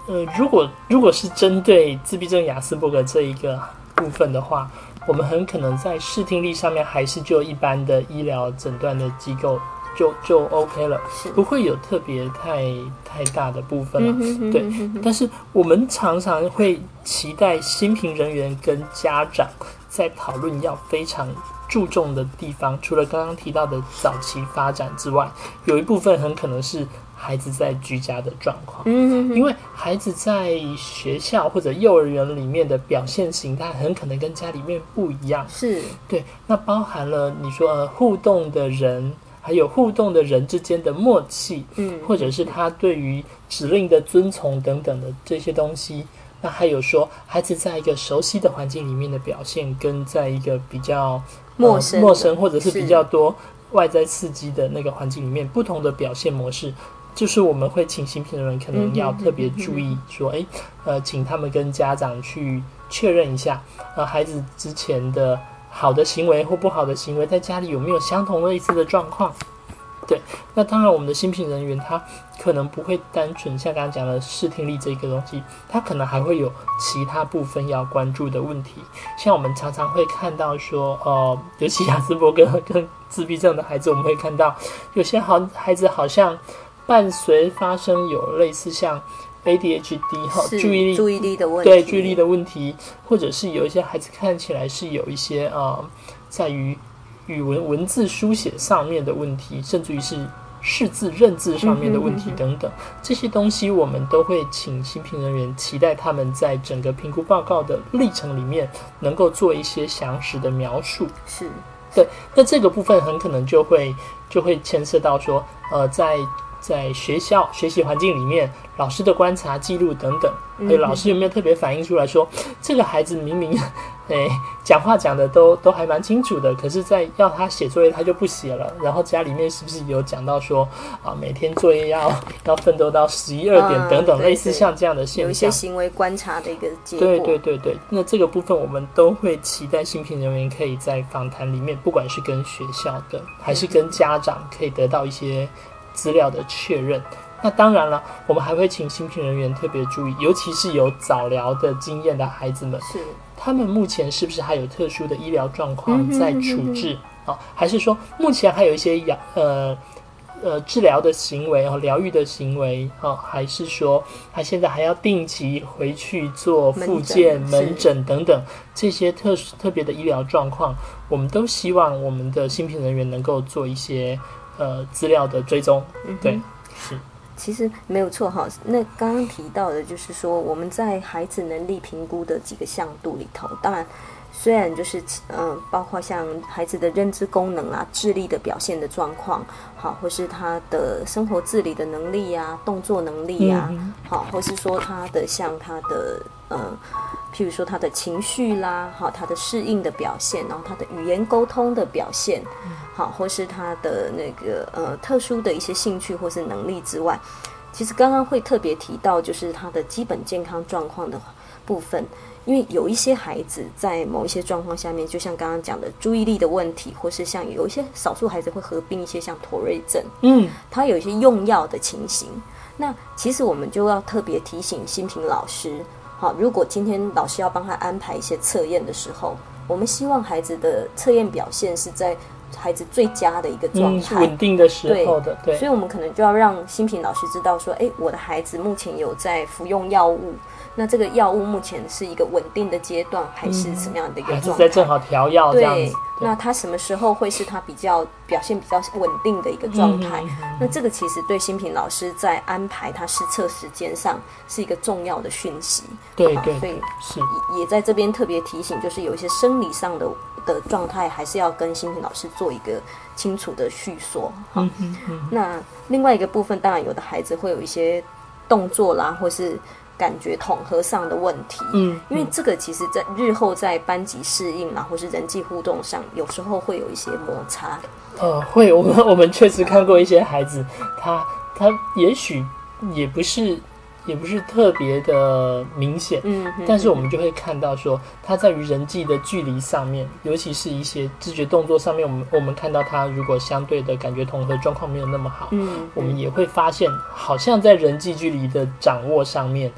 [SPEAKER 4] 呃，如果如果是针对自闭症雅斯伯格这一个部分的话，我们很可能在视听力上面还是就一般的医疗诊断的机构就就 OK 了，不会有特别太太大的部分了。
[SPEAKER 3] 嗯哼哼
[SPEAKER 4] 对但是我们常常会期待新评人员跟家长在讨论要非常注重的地方，除了刚刚提到的早期发展之外，有一部分很可能是孩子在居家的状况。
[SPEAKER 3] 嗯哼哼。
[SPEAKER 4] 因为孩子在学校或者幼儿园里面的表现形态很可能跟家里面不一样，
[SPEAKER 3] 是。
[SPEAKER 4] 对，那包含了你说呃互动的人，还有互动的人之间的默契，
[SPEAKER 3] 嗯。
[SPEAKER 4] 或者是他对于指令的遵从等等的这些东西。那还有说，孩子在一个熟悉的环境里面的表现，跟在一个比较、
[SPEAKER 3] 陌生
[SPEAKER 4] 呃陌生或者是比较多外在刺激的那个环境里面，不同的表现模式，就是我们会请新品的人可能要特别注意说，诶，呃，请他们跟家长去确认一下，呃，孩子之前的好的行为或不好的行为，在家里有没有相同类似的状况。对，那当然，我们的新品人员他可能不会单纯像刚刚讲的视听力这个东西，他可能还会有其他部分要关注的问题。像我们常常会看到说，呃，尤其亚斯伯格跟自闭症的孩子，我们会看到有些好孩子好像伴随发生有类似像 ADHD 哈注意力
[SPEAKER 3] 注意力的问题，
[SPEAKER 4] 对注意力的问题，或者是有一些孩子看起来是有一些呃，在于语文文字书写上面的问题，甚至于是识字认字上面的问题
[SPEAKER 3] 嗯哼。嗯哼
[SPEAKER 4] 等等，这些东西我们都会请新评人员期待他们在整个评估报告的历程里面能够做一些详实的描述。
[SPEAKER 3] 是。
[SPEAKER 4] 对那这个部分很可能就会就会牵涉到说，呃，在在学校学习环境里面，老师的观察记录等等，
[SPEAKER 3] 嗯
[SPEAKER 4] 还有老师有没有特别反映出来说，这个孩子明明，诶，*laughs* 讲话讲的都都还蛮清楚的，可是，在要他写作业他就不写了，然后家里面是不是有讲到说，啊，每天作业要要奋斗到十一二点
[SPEAKER 3] 嗯
[SPEAKER 4] 等等，
[SPEAKER 3] 对
[SPEAKER 4] 类似像这样的现象。
[SPEAKER 3] 有一些行为观察的一个结果。
[SPEAKER 4] 对对对对，那这个部分我们都会期待新聘人员可以在访谈里面，不管是跟学校的还是跟家长，可以得到一些资料的确认。那当然了，我们还会请新聘人员特别注意，尤其是有早疗的经验的孩子们，
[SPEAKER 3] 是。
[SPEAKER 4] 他们目前是不是还有特殊的医疗状况在处置？啊、还是说目前还有一些养呃呃治疗的行为和，疗愈的行为哦，还是说他现在还要定期回去做复健、
[SPEAKER 3] 门诊
[SPEAKER 4] 等等这些特殊特别的医疗状况，我们都希望我们的新聘人员能够做一些呃资料的追踪。
[SPEAKER 3] 嗯
[SPEAKER 4] 对，是
[SPEAKER 3] 其实没有错哈。那刚刚提到的，就是说我们在孩子能力评估的几个向度里头，当然虽然就是嗯、呃包括像孩子的认知功能啊、智力的表现的状况，好，或是他的生活自理的能力啊、动作能力啊，
[SPEAKER 4] 嗯
[SPEAKER 3] 好，或是说他的像他的呃，譬如说他的情绪啦，好，他的适应的表现，然后他的语言沟通的表现，好，或是他的那个呃特殊的一些兴趣或是能力之外，其实刚刚会特别提到，就是他的基本健康状况的部分，因为有一些孩子在某一些状况下面，就像刚刚讲的注意力的问题，或是像有一些少数孩子会合并一些像妥瑞症，
[SPEAKER 4] 嗯，
[SPEAKER 3] 他有一些用药的情形。那其实我们就要特别提醒新平老师，好，如果今天老师要帮他安排一些测验的时候，我们希望孩子的测验表现是在孩子最佳的一个状态。
[SPEAKER 4] 稳定的时候的，对
[SPEAKER 3] 所以，我们可能就要让新平老师知道说，哎，我的孩子目前有在服用药物，那这个药物目前是一个稳定的阶段，还是什么样的一个状态？
[SPEAKER 4] 在正好调药这样
[SPEAKER 3] 对
[SPEAKER 4] 子，，
[SPEAKER 3] 那他什么时候会是他比较表现比较稳定的一个状态？
[SPEAKER 4] 嗯嗯嗯
[SPEAKER 3] 那这个其实对新品老师在安排他试测时间上是一个重要的讯息。
[SPEAKER 4] 对对
[SPEAKER 3] 所以
[SPEAKER 4] 是，
[SPEAKER 3] 也在这边特别提醒，就是有一些生理上的的状态，还是要跟新品老师做一个清楚的叙说。好，
[SPEAKER 4] 嗯，
[SPEAKER 3] 那另外一个部分，当然有的孩子会有一些动作啦，或是感觉统合上的问题。
[SPEAKER 4] 嗯，
[SPEAKER 3] 因为这个其实，在日后在班级适应啦，或是人际互动上，有时候会有一些摩擦。
[SPEAKER 4] 呃，会，我们我们确实看过一些孩子，他他也许也不是也不是特别的明显，
[SPEAKER 3] 嗯，嗯
[SPEAKER 4] 但是我们就会看到说，他在于人际的距离上面，尤其是一些知觉动作上面，我们我们看到他如果相对的感觉统合状况没有那么好，
[SPEAKER 3] 嗯，
[SPEAKER 4] 我们也会发现，好像在人际距离的掌握上面，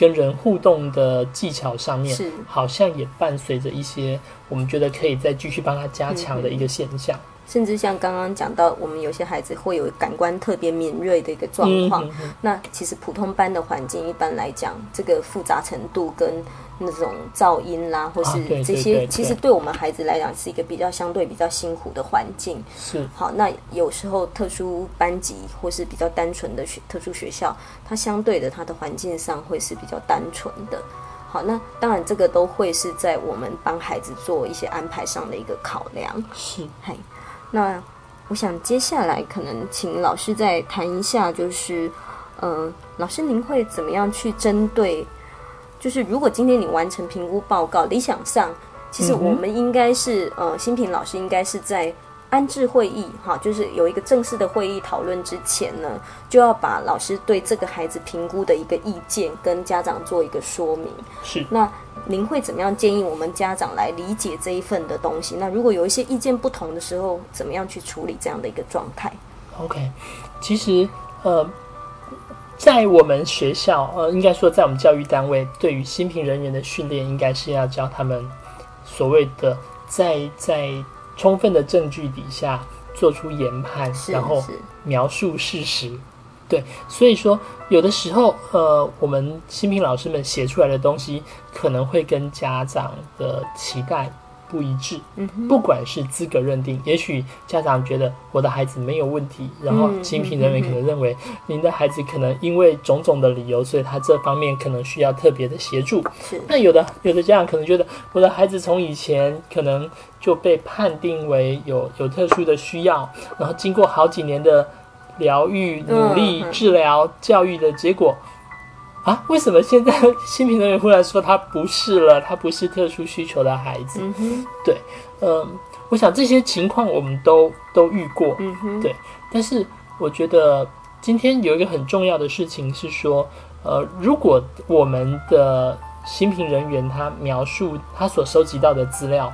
[SPEAKER 4] 跟人互动的技巧上面
[SPEAKER 3] 是，
[SPEAKER 4] 好像也伴随着一些我们觉得可以再继续帮他加强的一个现象。
[SPEAKER 3] 甚至像刚刚讲到，我们有些孩子会有感官特别敏锐的一个状况。
[SPEAKER 4] 嗯嗯
[SPEAKER 3] 那其实普通班的环境一般来讲，这个复杂程度跟那种噪音啦，或是这些，其实对我们孩子来讲是一个比较相对比较辛苦的环境。
[SPEAKER 4] 是，
[SPEAKER 3] 好，那有时候特殊班级或是比较单纯的学特殊学校，它相对的它的环境上会是比较单纯的。好，那当然这个都会是在我们帮孩子做一些安排上的一个考量。
[SPEAKER 4] 是，
[SPEAKER 3] 嘿，那我想接下来可能请老师再谈一下，就是，呃，老师您会怎么样去针对？就是如果今天你完成评估报告，理想上，其实我们应该是，呃，新平老师应该是在安置会议，哈，就是有一个正式的会议讨论之前呢，就要把老师对这个孩子评估的一个意见跟家长做一个说明。
[SPEAKER 4] 是，
[SPEAKER 3] 那您会怎么样建议我们家长来理解这一份的东西？那如果有一些意见不同的时候，怎么样去处理这样的一个状态
[SPEAKER 4] ？OK，其实呃，在我们学校，呃，应该说在我们教育单位，对于新评人员的训练，应该是要教他们所谓的在在充分的证据底下做出研判，然后描述事实。对，所以说有的时候，呃，我们新评老师们写出来的东西，可能会跟家长的期待不一致。不管是资格认定，也许家长觉得我的孩子没有问题，然后
[SPEAKER 3] 嗯
[SPEAKER 4] 新评人员可能认为您的孩子可能因为种种的理由，所以他这方面可能需要特别的协助。
[SPEAKER 3] 是
[SPEAKER 4] 那有的有的家长可能觉得我的孩子从以前可能就被判定为有有特殊的需要，然后经过好几年的疗愈、努力、
[SPEAKER 3] 嗯
[SPEAKER 4] 治疗、教育的结果。啊，为什么现在新评人员忽然说他不是了？他不是特殊需求的孩子？
[SPEAKER 3] 嗯哼，
[SPEAKER 4] 嗯，我想这些情况我们都都遇过，对但是我觉得今天有一个很重要的事情是说，呃，如果我们的新评人员他描述他所收集到的资料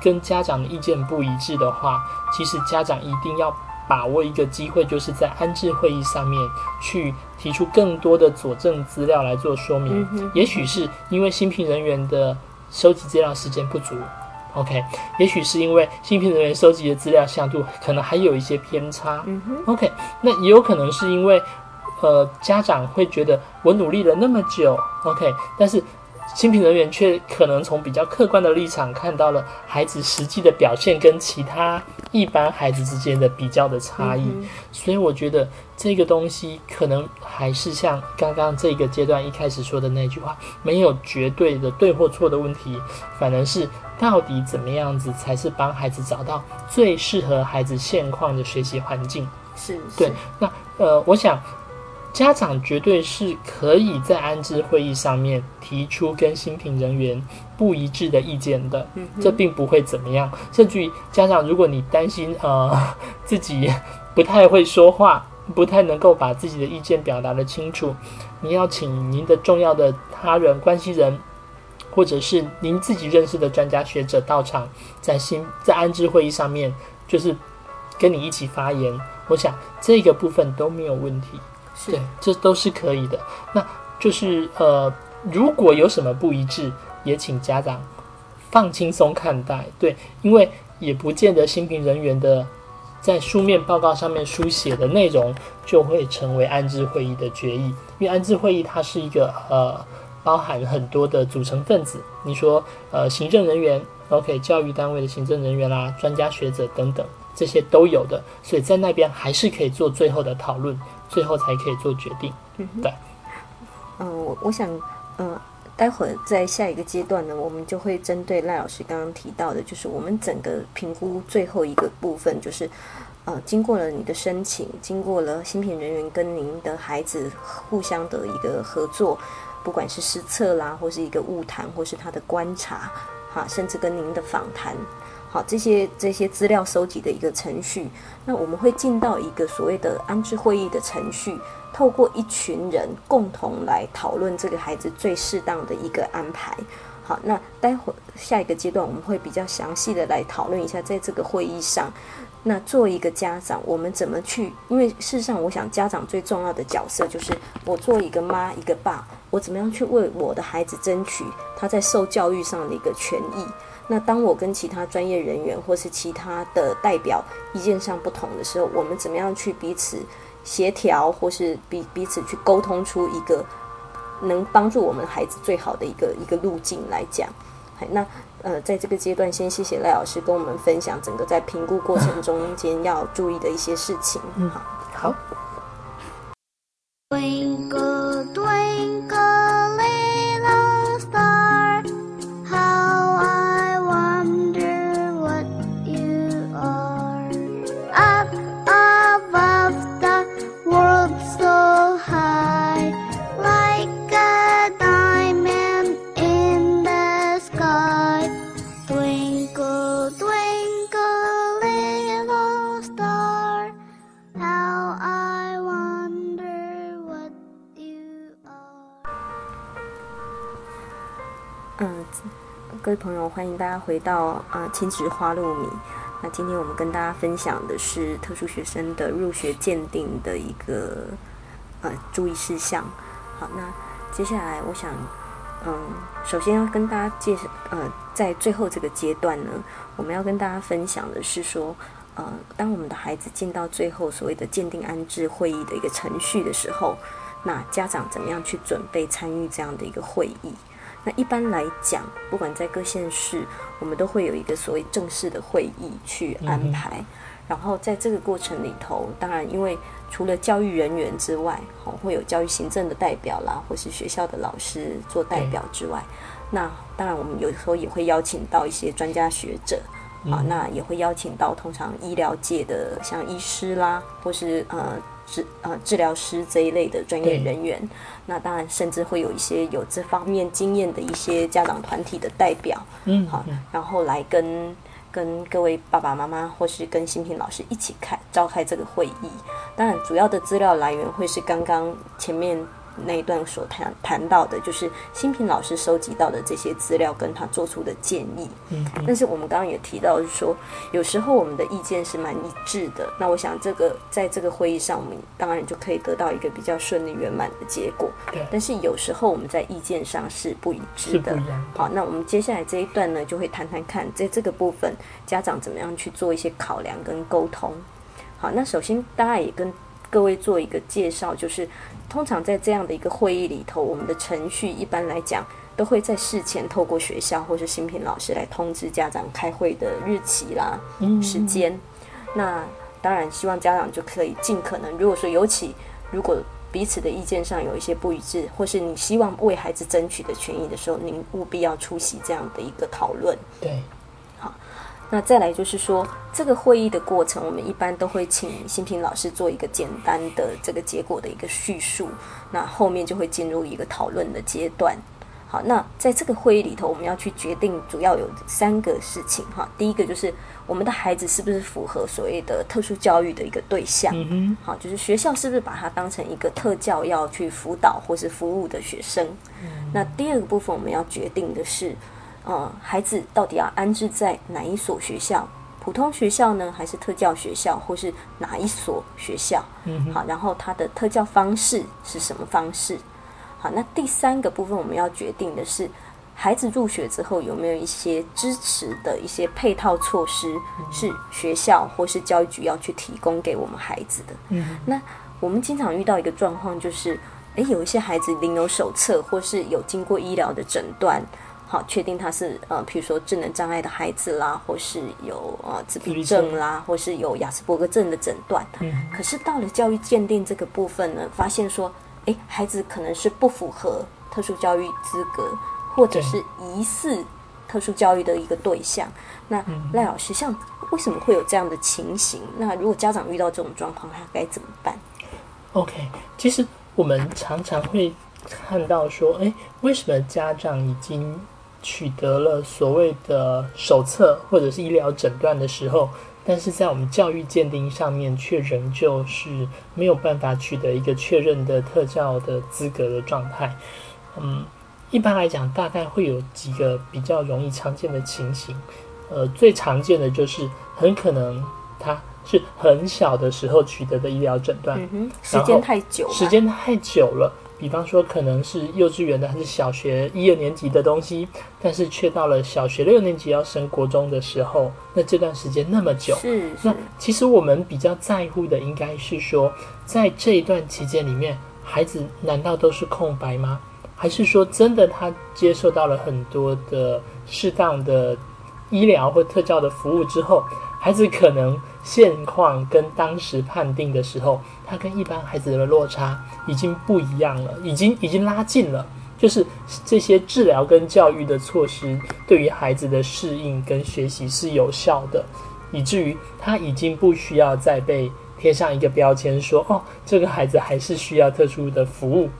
[SPEAKER 4] 跟家长的意见不一致的话，其实家长一定要把握一个机会，就是在安置会议上面去提出更多的佐证资料来做说明。
[SPEAKER 3] 嗯，
[SPEAKER 4] 也许是因为新聘人员的收集资料时间不足，OK，也许是因为新聘人员收集的资料向度可能还有一些偏差。
[SPEAKER 3] 嗯
[SPEAKER 4] ，，OK，那也有可能是因为呃家长会觉得我努力了那么久，OK，但是。新评人员却可能从比较客观的立场看到了孩子实际的表现跟其他一般孩子之间的比较的差异，
[SPEAKER 3] 嗯
[SPEAKER 4] 所以我觉得这个东西可能还是像刚刚这个阶段一开始说的那句话，没有绝对的对或错的问题，反而是到底怎么样子才是帮孩子找到最适合孩子现况的学习环境。
[SPEAKER 3] 是，
[SPEAKER 4] 对
[SPEAKER 3] 是，
[SPEAKER 4] 那呃，我想家长绝对是可以在安置会议上面提出跟新聘人员不一致的意见的，
[SPEAKER 3] 嗯，
[SPEAKER 4] 这并不会怎么样。甚至于家长，如果你担心呃 *laughs* 自己不太会说话不太能够把自己的意见表达的清楚，你要请您的重要的他人关系人，或者是您自己认识的专家学者到场，在新在安置会议上面，就是跟你一起发言。我想这个部分都没有问题，
[SPEAKER 3] 是
[SPEAKER 4] 对，这都是可以的。那就是呃，如果有什么不一致，也请家长放轻松看待，对，因为也不见得新评人员的在书面报告上面书写的内容就会成为安置会议的决议，因为安置会议它是一个呃包含很多的组成分子，你说呃行政人员，OK，教育单位的行政人员啦、专家学者等等。这些都有的，所以在那边还是可以做最后的讨论，最后才可以做决定。对，
[SPEAKER 3] 嗯，我我想，嗯，待会儿在下一个阶段呢，我们就会针对赖老师刚刚提到的，就是我们整个评估最后一个部分，就是呃，经过了你的申请，经过了新品人员跟您的孩子互相的一个合作，不管是实测啦，或是一个误谈，或是他的观察，哈，甚至跟您的访谈。好，这些这些资料收集的一个程序，那我们会进到一个所谓的安置会议的程序，透过一群人共同来讨论这个孩子最适当的一个安排。好，那待会下一个阶段我们会比较详细的来讨论一下，在这个会议上，那作为一个家长，我们怎么去？因为事实上，我想家长最重要的角色就是我做一个妈一个爸，我怎么样去为我的孩子争取他在受教育上的一个权益。那当我跟其他专业人员或是其他的代表意见上不同的时候，我们怎么样去彼此协调，或是彼彼此去沟通出一个能帮助我们孩子最好的一个一个路径来讲？那呃，在这个阶段，先谢谢赖老师跟我们分享整个在评估过程中间要注意的一些事情。
[SPEAKER 4] 嗯，
[SPEAKER 3] 好，
[SPEAKER 4] 好。
[SPEAKER 3] 各位朋友，欢迎大家回到啊亲子花露米。那今天我们跟大家分享的是特殊学生的入学鉴定的一个呃注意事项。好，那接下来我想，嗯，首先要跟大家介绍，呃，在最后这个阶段呢，我们要跟大家分享的是说，呃，当我们的孩子进到最后所谓的鉴定安置会议的一个程序的时候，那家长怎么样去准备参与这样的一个会议？那一般来讲，不管在各县市，我们都会有一个所谓正式的会议去安排。然后在这个过程里头，当然因为除了教育人员之外，哦，会有教育行政的代表啦，或是学校的老师做代表之外，那当然我们有时候也会邀请到一些专家学者啊，那也会邀请到通常医疗界的像医师啦，或是呃。治呃治疗师这一类的专业人员，那当然甚至会有一些有这方面经验的一些家长团体的代表，
[SPEAKER 4] 嗯，
[SPEAKER 3] 好，然后来跟跟各位爸爸妈妈或是跟新平老师一起开召开这个会议。当然，主要的资料来源会是刚刚前面。那一段所谈谈到的，就是新平老师收集到的这些资料，跟他做出的建议。
[SPEAKER 4] 嗯，
[SPEAKER 3] 但是我们刚刚也提到，是说有时候我们的意见是蛮一致的。那我想，这个在这个会议上，我们当然就可以得到一个比较顺利圆满的结果。
[SPEAKER 4] 对。
[SPEAKER 3] 但是有时候我们在意见上是不一致的。好，那我们接下来这一段呢，就会谈谈看，在这个部分家长怎么样去做一些考量跟沟通。好，那首先大家也跟各位做一个介绍，就是。通常在这样的一个会议里头，我们的程序一般来讲都会在事前透过学校或是新品老师来通知家长开会的日期啦、时间。那当然希望家长就可以尽可能，如果说尤其如果彼此的意见上有一些不一致，或是你希望为孩子争取的权益的时候，您务必要出席这样的一个讨论。
[SPEAKER 4] 对。
[SPEAKER 3] 那再来就是说，这个会议的过程，我们一般都会请新平老师做一个简单的这个结果的一个叙述。那后面就会进入一个讨论的阶段。好，那在这个会议里头，我们要去决定主要有三个事情哈。第一个就是我们的孩子是不是符合所谓的特殊教育的一个对象，
[SPEAKER 4] 嗯
[SPEAKER 3] 好，就是学校是不是把它当成一个特教要去辅导或是服务的学生。那第二个部分我们要决定的是，呃，孩子到底要安置在哪一所学校？普通学校呢，还是特教学校，或是哪一所学校？
[SPEAKER 4] 嗯
[SPEAKER 3] 好，然后它的特教方式是什么方式？好，那第三个部分我们要决定的是，孩子入学之后有没有一些支持的一些配套措施，是学校或是教育局要去提供给我们孩子的。
[SPEAKER 4] 嗯
[SPEAKER 3] 那我们经常遇到一个状况，就是，诶，有一些孩子领有手册，或是有经过医疗的诊断，好，确定他是呃，譬如说智能障碍的孩子啦，或是有呃自闭
[SPEAKER 4] 症
[SPEAKER 3] 症啦，或是有雅斯伯格症的诊断。
[SPEAKER 4] 嗯
[SPEAKER 3] 可是到了教育鉴定这个部分呢，发现说，诶，孩子可能是不符合特殊教育资格，或者是疑似特殊教育的一个对象。那赖老师，像为什么会有这样的情形？那如果家长遇到这种状况，他该怎么办
[SPEAKER 4] ？OK，其实我们常常会看到说，哎，为什么家长已经取得了所谓的手册或者是医疗诊断的时候，但是在我们教育鉴定上面却仍旧是没有办法取得一个确认的特教的资格的状态？嗯，一般来讲，大概会有几个比较容易常见的情形。呃，最常见的就是很可能他是很小的时候取得的医疗诊断，
[SPEAKER 3] 嗯哼，时间太久了，
[SPEAKER 4] 时间太久了。比方说，可能是幼稚园的还是小学一二年级的东西，但是却到了小学六年级要升国中的时候，那这段时间那么久，
[SPEAKER 3] 是
[SPEAKER 4] 那，其实我们比较在乎的应该是说，在这一段期间里面，孩子难道都是空白吗？还是说真的他接受到了很多的适当的医疗或特教的服务之后，孩子可能现况跟当时判定的时候，他跟一般孩子的落差已经不一样了，已经已经拉近了。就是这些治疗跟教育的措施对于孩子的适应跟学习是有效的，以至于他已经不需要再被贴上一个标签说，哦，这个孩子还是需要特殊的服务。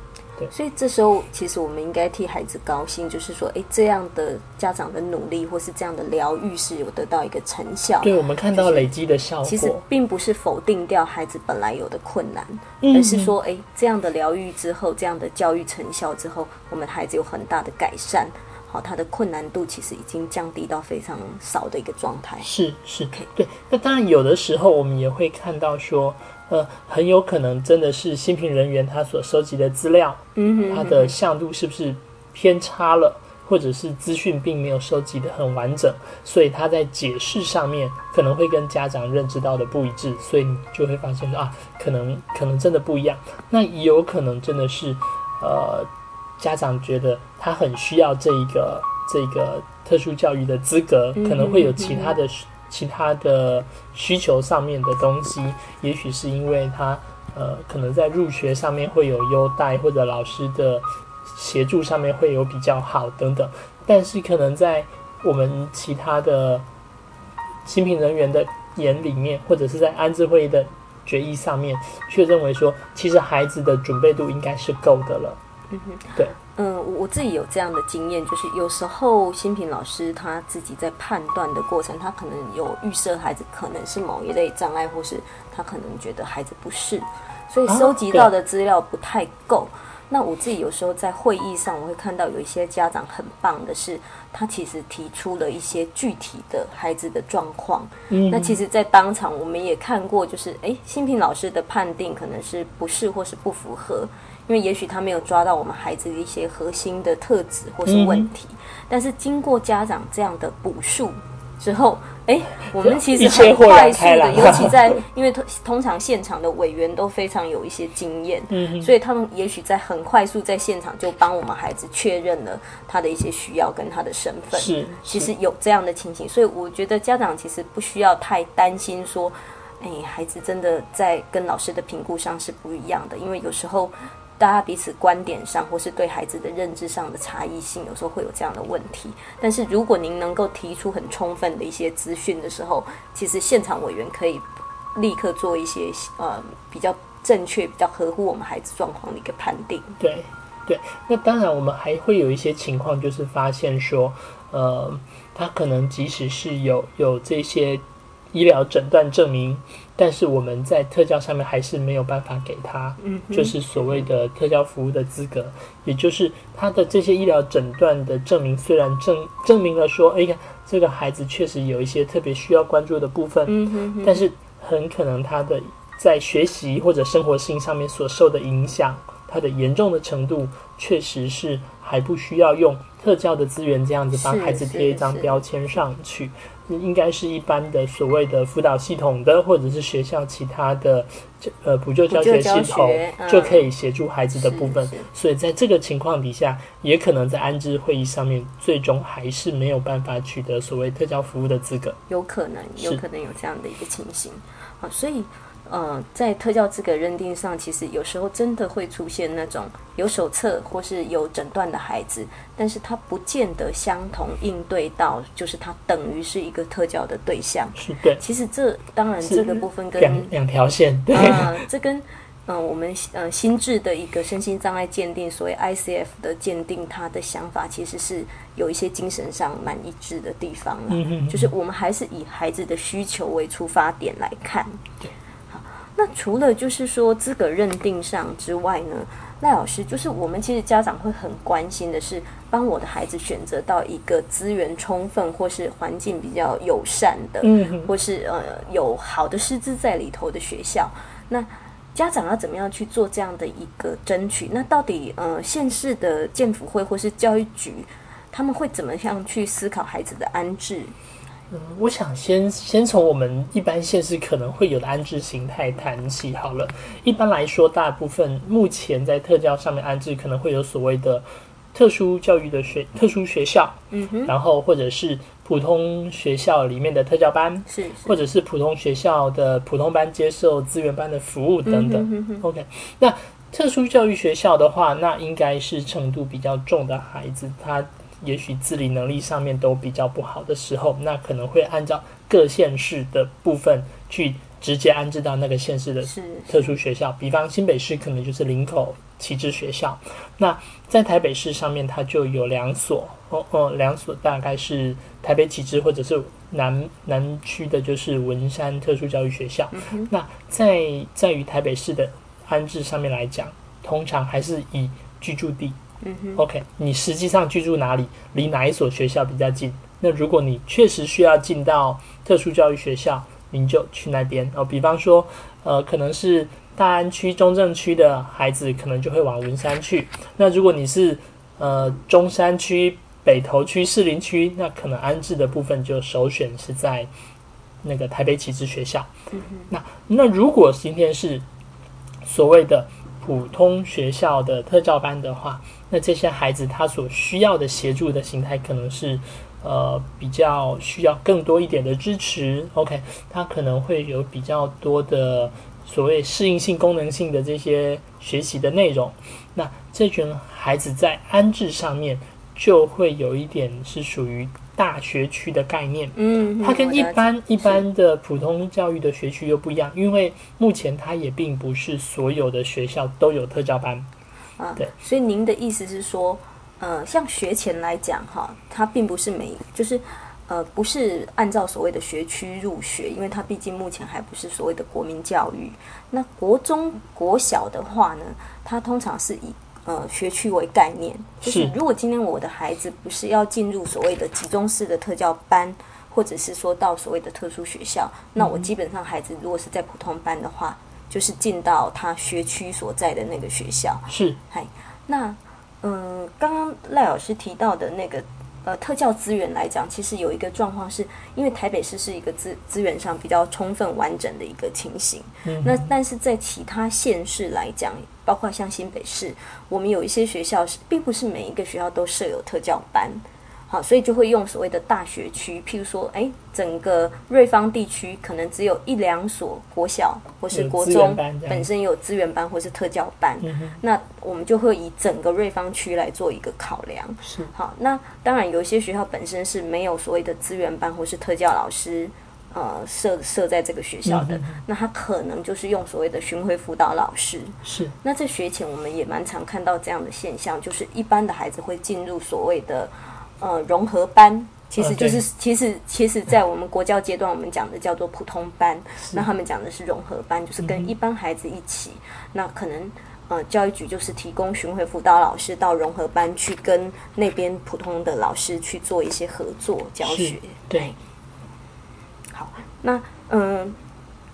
[SPEAKER 3] 所以这时候其实我们应该替孩子高兴，就是说，哎，这样的家长的努力或是这样的疗愈是有得到一个成效。
[SPEAKER 4] 对我们看到累积的效果，
[SPEAKER 3] 其实并不是否定掉孩子本来有的困难，
[SPEAKER 4] 嗯
[SPEAKER 3] 而是说，哎，这样的疗愈之后，这样的教育成效之后，我们孩子有很大的改善。好，他的困难度其实已经降低到非常少的一个状态。
[SPEAKER 4] 是是
[SPEAKER 3] OK
[SPEAKER 4] 对。那当然，有的时候我们也会看到说，呃，很有可能真的是新评人员他所收集的资料，
[SPEAKER 3] 嗯哼
[SPEAKER 4] 它的向度是不是偏差了，或者是资讯并没有收集的很完整，所以他在解释上面可能会跟家长认知到的不一致，所以你就会发现说啊，可能可能真的不一样。那也有可能真的是，呃，家长觉得他很需要这一个这个特殊教育的资格，
[SPEAKER 3] 嗯
[SPEAKER 4] 可能会有其他的需其他的需求上面的东西，也许是因为他呃可能在入学上面会有优待，或者老师的协助上面会有比较好等等，但是可能在我们其他的新评人员的眼里面，或者是在安置会议的决议上面，却认为说，其实孩子的准备度应该是够的了。
[SPEAKER 3] 嗯，我我自己有这样的经验，就是有时候新平老师他自己在判断的过程，他可能有预设孩子可能是某一类障碍，或是他可能觉得孩子不是，所以
[SPEAKER 4] 啊
[SPEAKER 3] 收集到的资料不太够。那我自己有时候在会议上，我会看到有一些家长很棒的是，他其实提出了一些具体的孩子的状况。
[SPEAKER 4] 嗯
[SPEAKER 3] 那其实，在当场我们也看过，就是诶，新平老师的判定可能是不是或是不符合，因为也许他没有抓到我们孩子的一些核心的特质或是问题，但是经过家长这样的补述之后，诶，*laughs* 我们其实很快速的，*laughs* 尤其在因为通通常现场的委员都非常有一些经验，
[SPEAKER 4] 嗯
[SPEAKER 3] 所以他们也许在很快速在现场就帮我们孩子确认了他的一些需要跟他的身份。
[SPEAKER 4] 是，
[SPEAKER 3] 其实有这样的情形，所以我觉得家长其实不需要太担心说，哎，孩子真的在跟老师的评估上是不一样的，因为有时候大家彼此观点上或是对孩子的认知上的差异性，有时候会有这样的问题。但是如果您能够提出很充分的一些资讯的时候，其实现场委员可以立刻做一些呃比较正确、比较合乎我们孩子状况的一个判定。
[SPEAKER 4] 对对，那当然我们还会有一些情况，就是发现说，呃，他可能即使是有有这些医疗诊断证明，但是我们在特教上面还是没有办法给他，
[SPEAKER 3] 嗯
[SPEAKER 4] 就是所谓的特教服务的资格，也就是他的这些医疗诊断的证明，虽然证证明了说，哎呀，这个孩子确实有一些特别需要关注的部分，
[SPEAKER 3] 嗯哼哼，
[SPEAKER 4] 但是很可能他的在学习或者生活性上面所受的影响，他的严重的程度，确实是还不需要用特教的资源这样子帮孩子贴一张标签上去。应该是一般的所谓的辅导系统的，或者是学校其他的呃补救教学系统
[SPEAKER 3] 嗯
[SPEAKER 4] 就可以协助孩子的部分。所以在这个情况底下，也可能在安置会议上面，最终还是没有办法取得所谓特教服务的资格。
[SPEAKER 3] 有可能，有可能有这样的一个情形好，所以呃，在特教资格认定上，其实有时候真的会出现那种有手册或是有诊断的孩子，但是他不见得相同应对到，就是他等于是一个特教的对象。
[SPEAKER 4] 是 *laughs* 对，
[SPEAKER 3] 其实这当然这个部分跟
[SPEAKER 4] 两两条线，对，
[SPEAKER 3] 呃，这跟嗯、呃我们呃心智的一个身心障碍鉴定，所谓 ICF 的鉴定，他的想法其实是有一些精神上蛮一致的地方了。
[SPEAKER 4] 嗯哼
[SPEAKER 3] 就是我们还是以孩子的需求为出发点来看。那除了就是说资格认定上之外呢，赖老师就是我们其实家长会很关心的是，帮我的孩子选择到一个资源充分或是环境比较友善的，
[SPEAKER 4] 嗯
[SPEAKER 3] 或是呃有好的师资在里头的学校，那。家长要怎么样去做这样的一个争取？那到底呃县市的建辅会或是教育局，他们会怎么样去思考孩子的安置？
[SPEAKER 4] 我想先先从我们一般现实可能会有的安置形态谈起好了。一般来说，大部分目前在特教上面安置可能会有所谓的特殊教育的学特殊学校，
[SPEAKER 3] 嗯哼，
[SPEAKER 4] 然后或者是普通学校里面的特教班，
[SPEAKER 3] 是
[SPEAKER 4] 或者是普通学校的普通班接受资源班的服务等等。
[SPEAKER 3] 嗯哼哼
[SPEAKER 4] OK，那特殊教育学校的话，那应该是程度比较重的孩子，他也许自理能力上面都比较不好的时候，那可能会按照各县市的部分去直接安置到那个县市的特殊学校，比方新北市可能就是林口启智学校，那在台北市上面它就有两所，哦哦，两所大概是台北启智或者是南南区的就是文山特殊教育学校。那在在于台北市的安置上面来讲，通常还是以居住地。
[SPEAKER 3] 嗯哼
[SPEAKER 4] ，OK，你实际上居住哪里，离哪一所学校比较近？那如果你确实需要进到特殊教育学校，你就去那边哦。比方说，呃，可能是大安区、中正区的孩子，可能就会往文山去。那如果你是呃中山区、北投区、士林区，那可能安置的部分就首选是在那个台北启智学校。那那如果今天是所谓的普通学校的特教班的话，那这些孩子他所需要的协助的形态可能是呃比较需要更多一点的支持。OK，他可能会有比较多的所谓适应性、功能性的这些学习的内容。那这群孩子在安置上面就会有一点是属于大学区的概念。
[SPEAKER 3] 嗯哼，
[SPEAKER 4] 它跟一般一般的普通教育的学区又不一样，因为目前它也并不是所有的学校都有特教班。
[SPEAKER 3] 啊
[SPEAKER 4] 对，
[SPEAKER 3] 所以您的意思是说，呃，像学前来讲哈，它并不是每就是呃不是按照所谓的学区入学，因为它毕竟目前还不是所谓的国民教育。那国中、国小的话呢，它通常是以呃学区为概念，就是
[SPEAKER 4] 是
[SPEAKER 3] 如果今天我的孩子不是要进入所谓的集中式的特教班。或者是说到所谓的特殊学校，那我基本上孩子如果是在普通班的话，就是进到他学区所在的那个学校。
[SPEAKER 4] 是
[SPEAKER 3] 嗨，那嗯，刚刚赖老师提到的那个呃特教资源来讲，其实有一个状况是，因为台北市是一个资资源上比较充分完整的一个情形。
[SPEAKER 4] 嗯
[SPEAKER 3] 那但是在其他县市来讲，包括像新北市，我们有一些学校是并不是每一个学校都设有特教班。好，所以就会用所谓的大学区，譬如说，哎，整个瑞芳地区可能只有一两所国小或是国中本身有资源班或是特教班，
[SPEAKER 4] 嗯
[SPEAKER 3] 那我们就会以整个瑞芳区来做一个考量。
[SPEAKER 4] 是
[SPEAKER 3] 好，那当然有一些学校本身是没有所谓的资源班或是特教老师，呃设设在这个学校的，那他可能就是用所谓的巡回辅导老师。
[SPEAKER 4] 是，
[SPEAKER 3] 那在学前我们也蛮常看到这样的现象，就是一般的孩子会进入所谓的呃融合班。其实就是，其实其实，在我们国教阶段，我们讲的叫做普通班，那他们讲的是融合班，就是跟一般孩子一起。那可能呃，教育局就是提供巡回辅导老师到融合班去跟那边普通的老师去做一些合作教学。
[SPEAKER 4] 对。
[SPEAKER 3] 好，那嗯，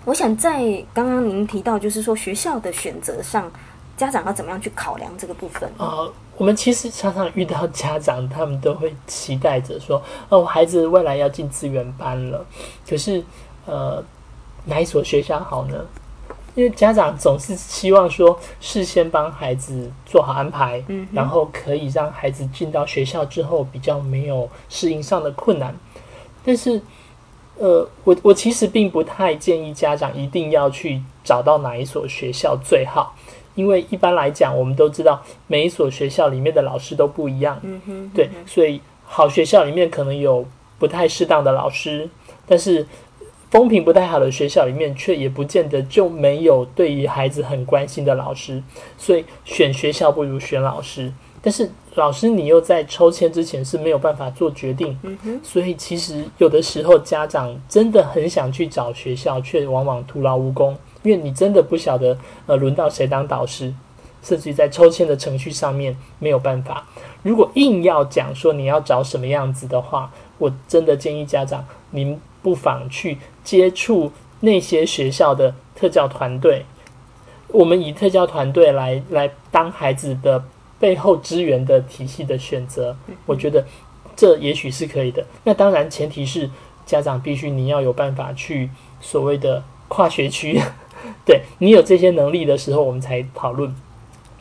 [SPEAKER 3] 我想在刚刚您提到，就是说学校的选择上，家长要怎么样去考量这个部分？
[SPEAKER 4] 呃，我们其实常常遇到家长，他们都会期待着说：“哦，孩子未来要进资源班了，可是，呃，哪一所学校好呢？”因为家长总是希望说，事先帮孩子做好安排，嗯，然后可以让孩子进到学校之后比较没有适应上的困难。但是，呃，我我其实并不太建议家长一定要去找到哪一所学校最好。因为一般来讲，我们都知道每一所学校里面的老师都不一样，嗯哼，对，所以好学校里面可能有不太适当的老师，但是风评不太好的学校里面，却也不见得就没有对于孩子很关心的老师。所以选学校不如选老师，但是老师你又在抽签之前是没有办法做决定，嗯哼，所以其实有的时候家长真的很想去找学校，却往往徒劳无功。因为你真的不晓得，呃，轮到谁当导师，甚至在抽签的程序上面没有办法。如果硬要讲说你要找什么样子的话，我真的建议家长，您不妨去接触那些学校的特教团队。我们以特教团队来来当孩子的背后支援的体系的选择，我觉得这也许是可以的。那当然前提是家长必须你要有办法去所谓的跨学区。*laughs* 对你有这些能力的时候，我们才讨论，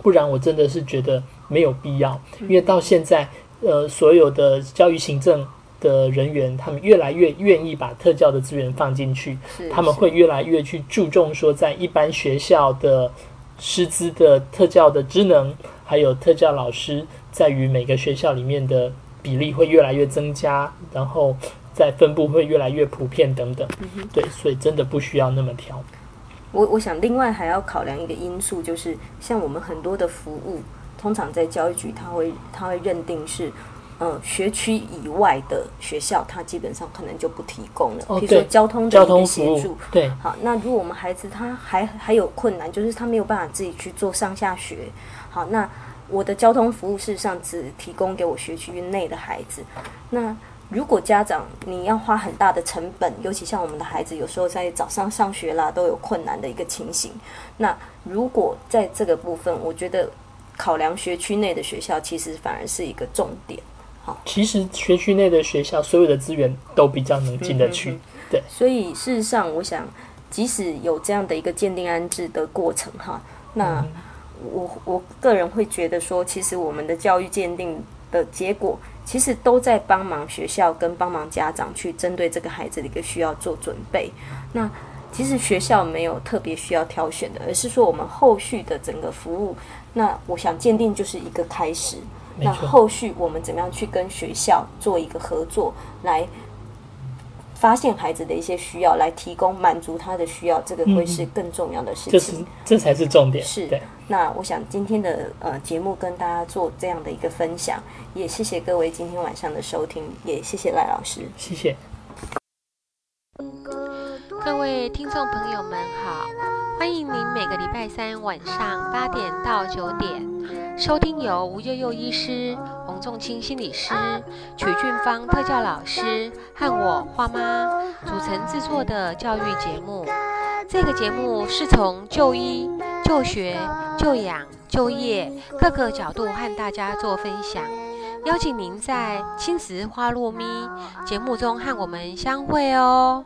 [SPEAKER 4] 不然我真的是觉得没有必要。因为到现在，呃，所有的教育行政的人员，他们越来越愿意把特教的资源放进去，他们会越来越去注重说，在一般学校的师资的特教的职能，还有特教老师在于每个学校里面的比例会越来越增加，然后在分布会越来越普遍等等。对，所以真的不需要那么挑。
[SPEAKER 3] 我我想，另外还要考量一个因素，就是像我们很多的服务，通常在教育局，他会他会认定是，呃，学区以外的学校，他基本上可能就不提供了。哦，比如说交通的一个协助。
[SPEAKER 4] 对。
[SPEAKER 3] 好，那如果我们孩子他还还有困难，就是他没有办法自己去做上下学。好，那我的交通服务事实上只提供给我学区内的孩子。那如果家长你要花很大的成本，尤其像我们的孩子有时候在早上上学啦都有困难的一个情形，那如果在这个部分，我觉得考量学区内的学校其实反而是一个重点。好，
[SPEAKER 4] 其实学区内的学校所有的资源都比较能进得去。对，
[SPEAKER 3] 所以事实上，我想即使有这样的一个鉴定安置的过程哈，那我我个人会觉得说，其实我们的教育鉴定的结果。其实都在帮忙学校跟帮忙家长去针对这个孩子的一个需要做准备。那其实学校没有特别需要挑选的，而是说我们后续的整个服务。那我想鉴定就是一个开始。那后续我们怎么样去跟学校做一个合作来？发现孩子的一些需要，来提供满足他的需要，这个会是更重要的事情。
[SPEAKER 4] 这才是重点。
[SPEAKER 3] 是。那我想今天的呃节目跟大家做这样的一个分享，也谢谢各位今天晚上的收听，也谢谢赖老师。
[SPEAKER 4] 谢谢。
[SPEAKER 2] 各位听众朋友们好，欢迎您每个礼拜三晚上八点到九点收听由吴悠悠医师。洪仲清心理师、曲俊芳特教老师和我花妈组成制作的教育节目。这个节目是从就医、就学、就养、就业各个角度和大家做分享，邀请您在青石花落咪节目中和我们相会哦。